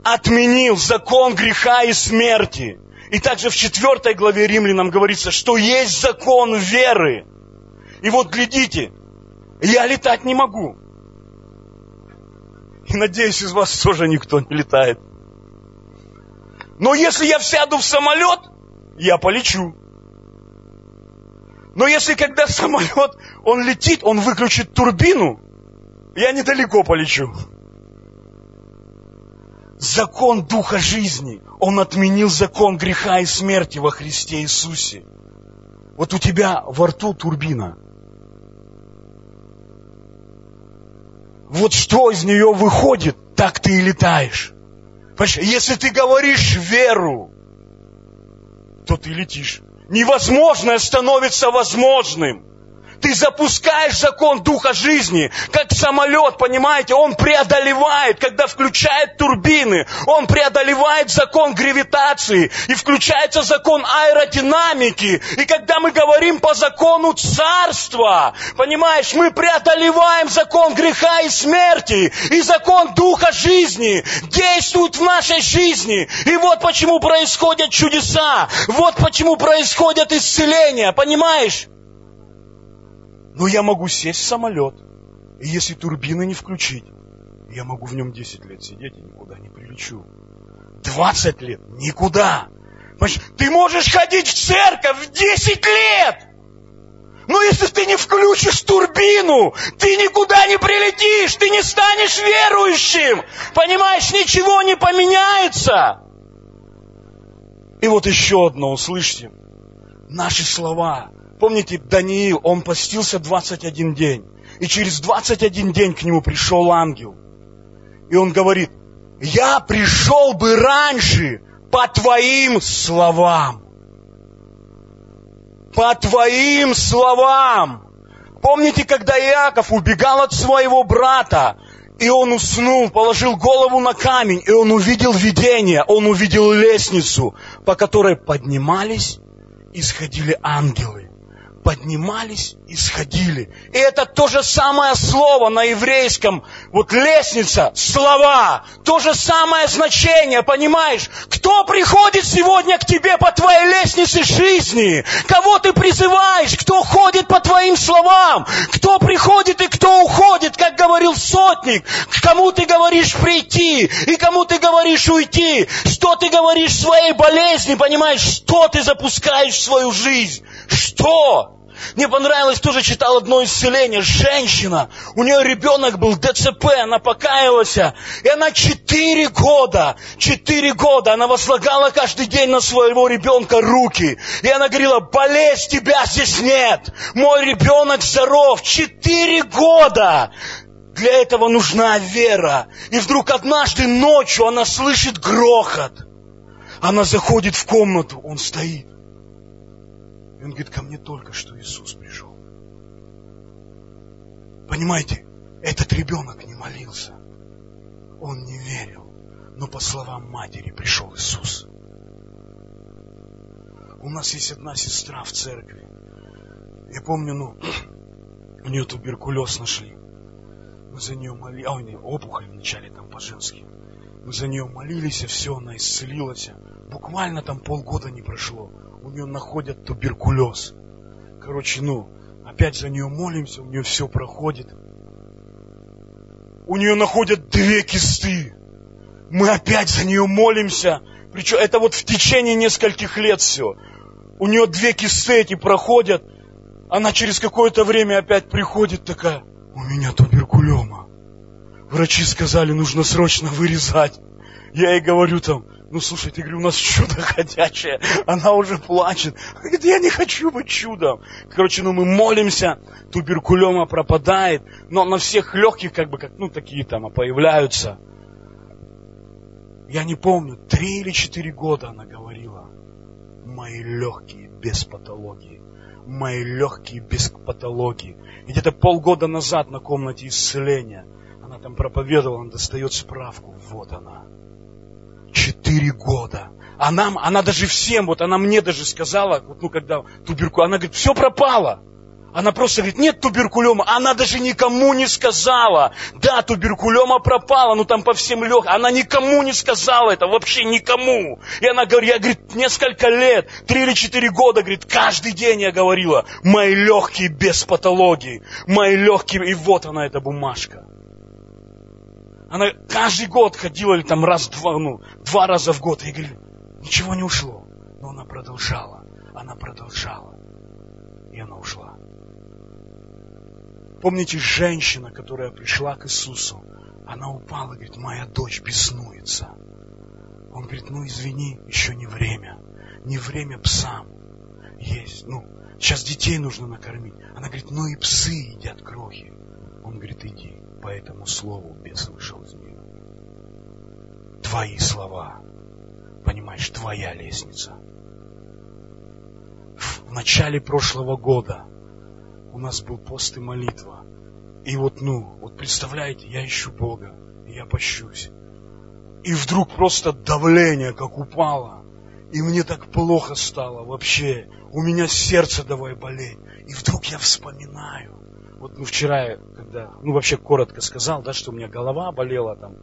Speaker 1: отменил закон греха и смерти. И также в 4 главе Римлянам говорится, что есть закон веры. И вот глядите, я летать не могу. И надеюсь, из вас тоже никто не летает. Но если я сяду в самолет, я полечу. Но если когда самолет, он летит, он выключит турбину, я недалеко полечу. Закон Духа жизни, он отменил закон греха и смерти во Христе Иисусе. Вот у тебя во рту турбина. Вот что из нее выходит, так ты и летаешь. Понимаешь, если ты говоришь веру, то ты летишь невозможное становится возможным. Ты запускаешь закон Духа жизни, как самолет, понимаете, он преодолевает, когда включает турбины, он преодолевает закон гравитации, и включается закон аэродинамики. И когда мы говорим по закону царства, понимаешь, мы преодолеваем закон греха и смерти, и закон Духа жизни действует в нашей жизни. И вот почему происходят чудеса, вот почему происходят исцеления, понимаешь? Но я могу сесть в самолет, и если турбины не включить, я могу в нем 10 лет сидеть и никуда не прилечу. 20 лет никуда. Ты можешь ходить в церковь 10 лет, но если ты не включишь турбину, ты никуда не прилетишь, ты не станешь верующим. Понимаешь, ничего не поменяется. И вот еще одно, услышьте. Наши слова Помните, Даниил, он постился 21 день. И через 21 день к нему пришел ангел. И он говорит, я пришел бы раньше по твоим словам. По твоим словам. Помните, когда Иаков убегал от своего брата, и он уснул, положил голову на камень, и он увидел видение, он увидел лестницу, по которой поднимались и сходили ангелы поднимались и сходили. И это то же самое слово на еврейском, вот лестница, слова, то же самое значение, понимаешь? Кто приходит сегодня к тебе по твоей лестнице жизни? Кого ты призываешь? Кто ходит по твоим словам? Кто приходит и кто уходит, как говорил сотник? Кому ты говоришь прийти и кому ты говоришь уйти? Что ты говоришь своей болезни, понимаешь? Что ты запускаешь в свою жизнь? Что? Мне понравилось, тоже читал одно исцеление. Женщина, у нее ребенок был ДЦП, она покаялась. И она четыре года, четыре года, она возлагала каждый день на своего ребенка руки. И она говорила, болезнь тебя здесь нет. Мой ребенок здоров. Четыре года. Для этого нужна вера. И вдруг однажды ночью она слышит грохот. Она заходит в комнату, он стоит. Он говорит, ко мне только что Иисус пришел. Понимаете, этот ребенок не молился. Он не верил. Но по словам матери пришел Иисус. У нас есть одна сестра в церкви. Я помню, ну, у нее туберкулез нашли. Мы за нее молились. А, у нее опухоль вначале там по-женски. Мы за нее молились, и все, она исцелилась. Буквально там полгода не прошло. У нее находят туберкулез. Короче, ну, опять за нее молимся, у нее все проходит. У нее находят две кисты. Мы опять за нее молимся. Причем это вот в течение нескольких лет все. У нее две кисты эти проходят. Она через какое-то время опять приходит такая, у меня туберкулема. Врачи сказали, нужно срочно вырезать. Я ей говорю там, ну слушай, ты говорю, у нас чудо ходячее. Она уже плачет. Она говорит, я не хочу быть чудом. Короче, ну мы молимся, туберкулема пропадает, но на всех легких как бы, как, ну такие там появляются. Я не помню, три или четыре года она говорила, мои легкие без патологии, мои легкие без патологии. И где-то полгода назад на комнате исцеления она там проповедовала, она достает справку, вот она. Четыре года. А нам, она даже всем, вот она мне даже сказала, вот, ну когда туберкулез, она говорит, все пропало. Она просто говорит, нет туберкулема. Она даже никому не сказала. Да, туберкулема пропала, ну там по всем легким. Она никому не сказала это, вообще никому. И она говорит, я, говорит, несколько лет, три или четыре года, говорит, каждый день я говорила, мои легкие без патологии, мои легкие, и вот она, эта бумажка. Она каждый год ходила или там раз-два, ну, два раза в год. И говорю, ничего не ушло. Но она продолжала, она продолжала. И она ушла. Помните, женщина, которая пришла к Иисусу, она упала, говорит, моя дочь беснуется. Он говорит, ну извини, еще не время. Не время псам есть. Ну, сейчас детей нужно накормить. Она говорит, ну и псы едят крохи. Он говорит, иди, по этому слову бес вышел из нее. Твои слова, понимаешь, твоя лестница. В начале прошлого года у нас был пост и молитва. И вот, ну, вот представляете, я ищу Бога, я пощусь. И вдруг просто давление как упало. И мне так плохо стало вообще. У меня сердце давай болеть. И вдруг я вспоминаю. Вот ну, вчера, когда, ну вообще коротко сказал, да, что у меня голова болела там,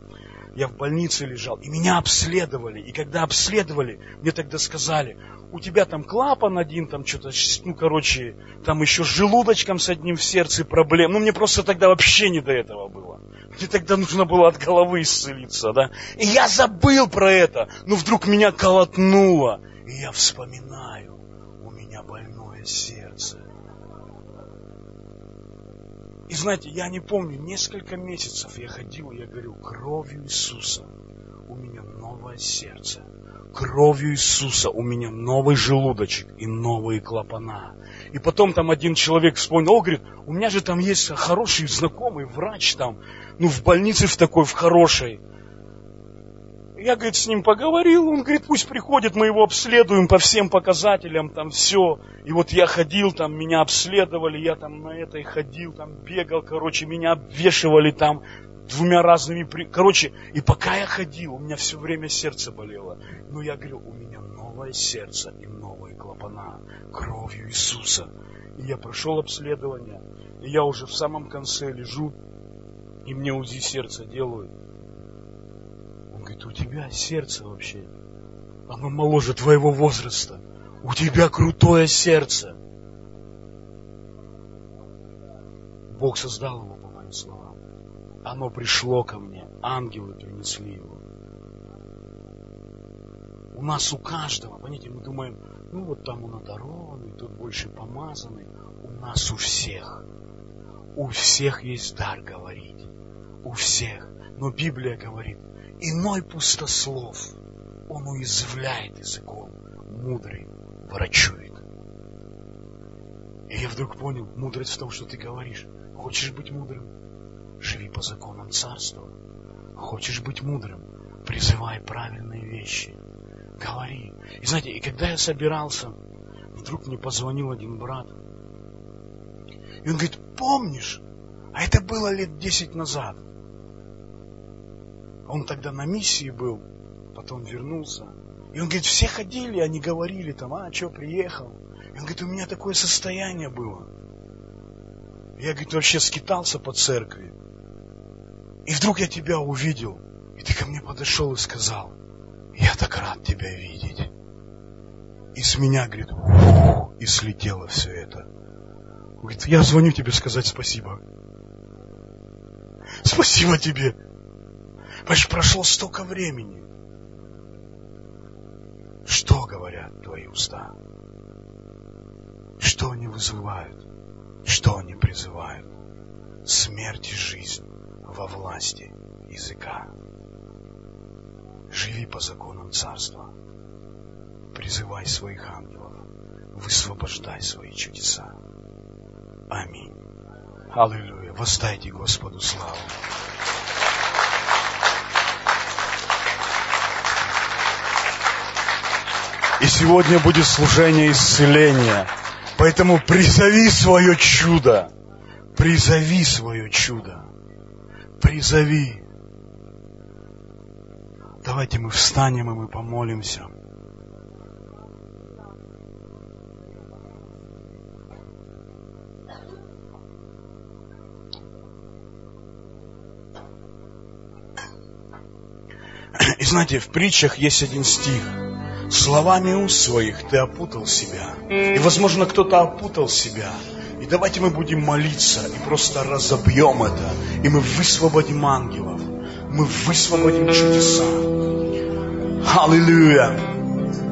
Speaker 1: я в больнице лежал, и меня обследовали. И когда обследовали, мне тогда сказали, у тебя там клапан один, там что-то, ну, короче, там еще с желудочком с одним в сердце проблем. Ну, мне просто тогда вообще не до этого было. Мне тогда нужно было от головы исцелиться, да. И я забыл про это, но вдруг меня колотнуло. И я вспоминаю, у меня больное сердце. И знаете, я не помню, несколько месяцев я ходил, я говорю, кровью Иисуса у меня новое сердце кровью Иисуса у меня новый желудочек и новые клапана. И потом там один человек вспомнил, о, говорит, у меня же там есть хороший знакомый врач там, ну, в больнице в такой, в хорошей. Я, говорит, с ним поговорил, он говорит, пусть приходит, мы его обследуем по всем показателям, там все. И вот я ходил, там меня обследовали, я там на этой ходил, там бегал, короче, меня обвешивали там, двумя разными... Короче, и пока я ходил, у меня все время сердце болело. Но я говорю, у меня новое сердце и новые клапана кровью Иисуса. И я прошел обследование, и я уже в самом конце лежу, и мне УЗИ сердца делают. Говорит, у тебя сердце вообще, оно моложе твоего возраста. У тебя крутое сердце. Бог создал его, по моим словам. Оно пришло ко мне, ангелы принесли его. У нас у каждого, понимаете, мы думаем, ну вот там он одарованный, тут больше помазанный. У нас у всех. У всех есть дар говорить. У всех. Но Библия говорит, иной пустослов, он уязвляет языком, мудрый врачует. И я вдруг понял, мудрость в том, что ты говоришь. Хочешь быть мудрым? Живи по законам царства. Хочешь быть мудрым? Призывай правильные вещи. Говори. И знаете, и когда я собирался, вдруг мне позвонил один брат. И он говорит, помнишь, а это было лет десять назад. Он тогда на миссии был, потом вернулся. И он говорит, все ходили, они говорили там, а, что, приехал. И он говорит, у меня такое состояние было. Я, говорит, вообще скитался по церкви. И вдруг я тебя увидел. И ты ко мне подошел и сказал, я так рад тебя видеть. И с меня, говорит, и слетело все это. Говорит, я звоню тебе сказать спасибо. Спасибо тебе. Понимаешь, прошло столько времени. Что говорят твои уста? Что они вызывают? Что они призывают? Смерть и жизнь во власти языка. Живи по законам царства. Призывай своих ангелов. Высвобождай свои чудеса. Аминь. Аллилуйя. Воздайте Господу славу. И сегодня будет служение исцеления. Поэтому призови свое чудо. Призови свое чудо. Призови. Давайте мы встанем и мы помолимся. И знаете, в притчах есть один стих. Словами уст своих ты опутал себя. И, возможно, кто-то опутал себя. И давайте мы будем молиться и просто разобьем это. И мы высвободим ангелов. Мы высвободим чудеса. Аллилуйя.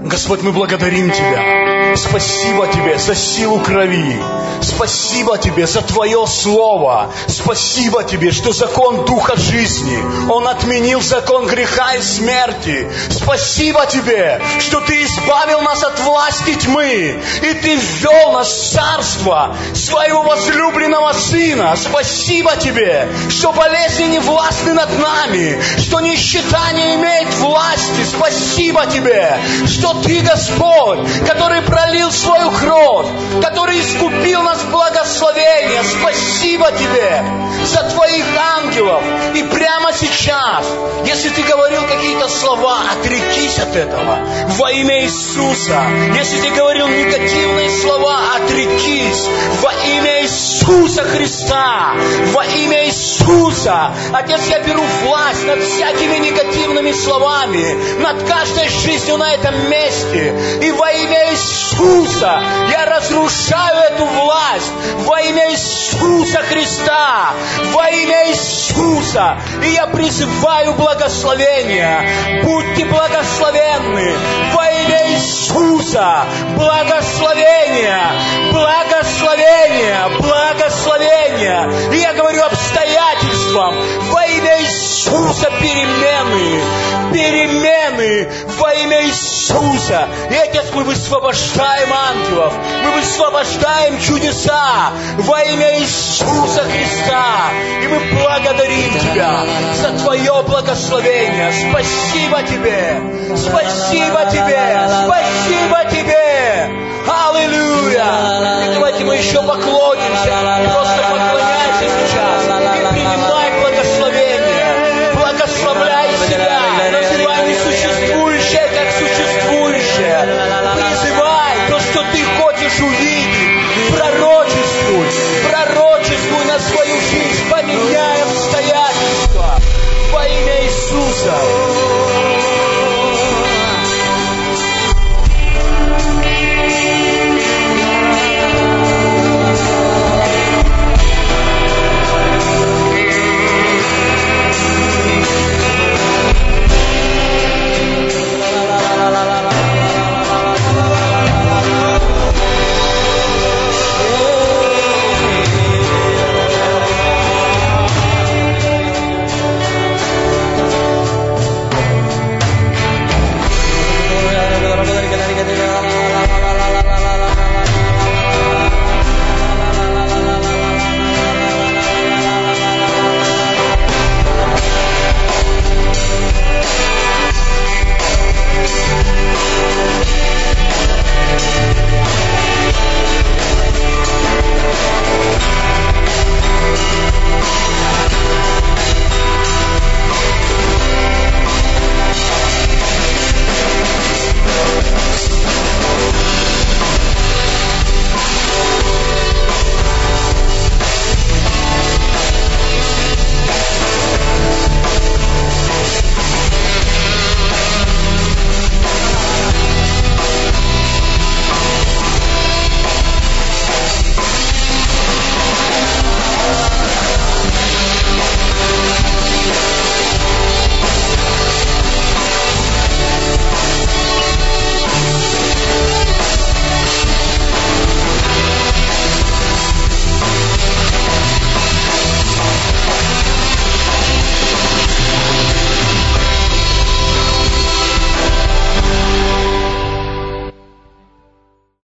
Speaker 1: Господь, мы благодарим Тебя. Спасибо Тебе за силу крови. Спасибо Тебе за Твое Слово. Спасибо Тебе, что закон Духа жизни, Он отменил закон греха и смерти. Спасибо Тебе, что Ты избавил нас от власти тьмы, и Ты ввел нас в царство Своего возлюбленного Сына. Спасибо Тебе, что болезни не властны над нами, что нищета не имеет власти. Спасибо Тебе, что Ты Господь, который пролил свою кровь, который искупил нас благословение. Спасибо Тебе за Твоих ангелов. И прямо сейчас, если Ты говорил какие-то слова, отрекись от этого во имя Иисуса. Если Ты говорил негативные слова, отрекись во имя Иисуса Христа. Во имя Иисуса. Отец, я беру власть над всякими негативными словами, над каждой жизнью на этом месте. И во имя Иисуса я разрушаю эту власть во имя Иисуса Христа, во имя Иисуса. И я призываю благословения. Будьте благословенны во имя Иисуса. Благословения, благословения, благословения. И я говорю обстоятельствам во имя Иисуса перемены, перемены во имя Иисуса. И, Отец, мы высвобождаем ангелов, мы высвобождаем чудеса во имя Иисуса Христа. И мы благодарим Тебя за Твое благословение. Спасибо Тебе, спасибо Тебе, спасибо Тебе. Аллилуйя. И давайте мы еще поклонимся, просто поклонимся. что ты хочешь увидеть. Пророчествуй, пророчествуй на свою жизнь, поменяй обстоятельства во имя Иисуса.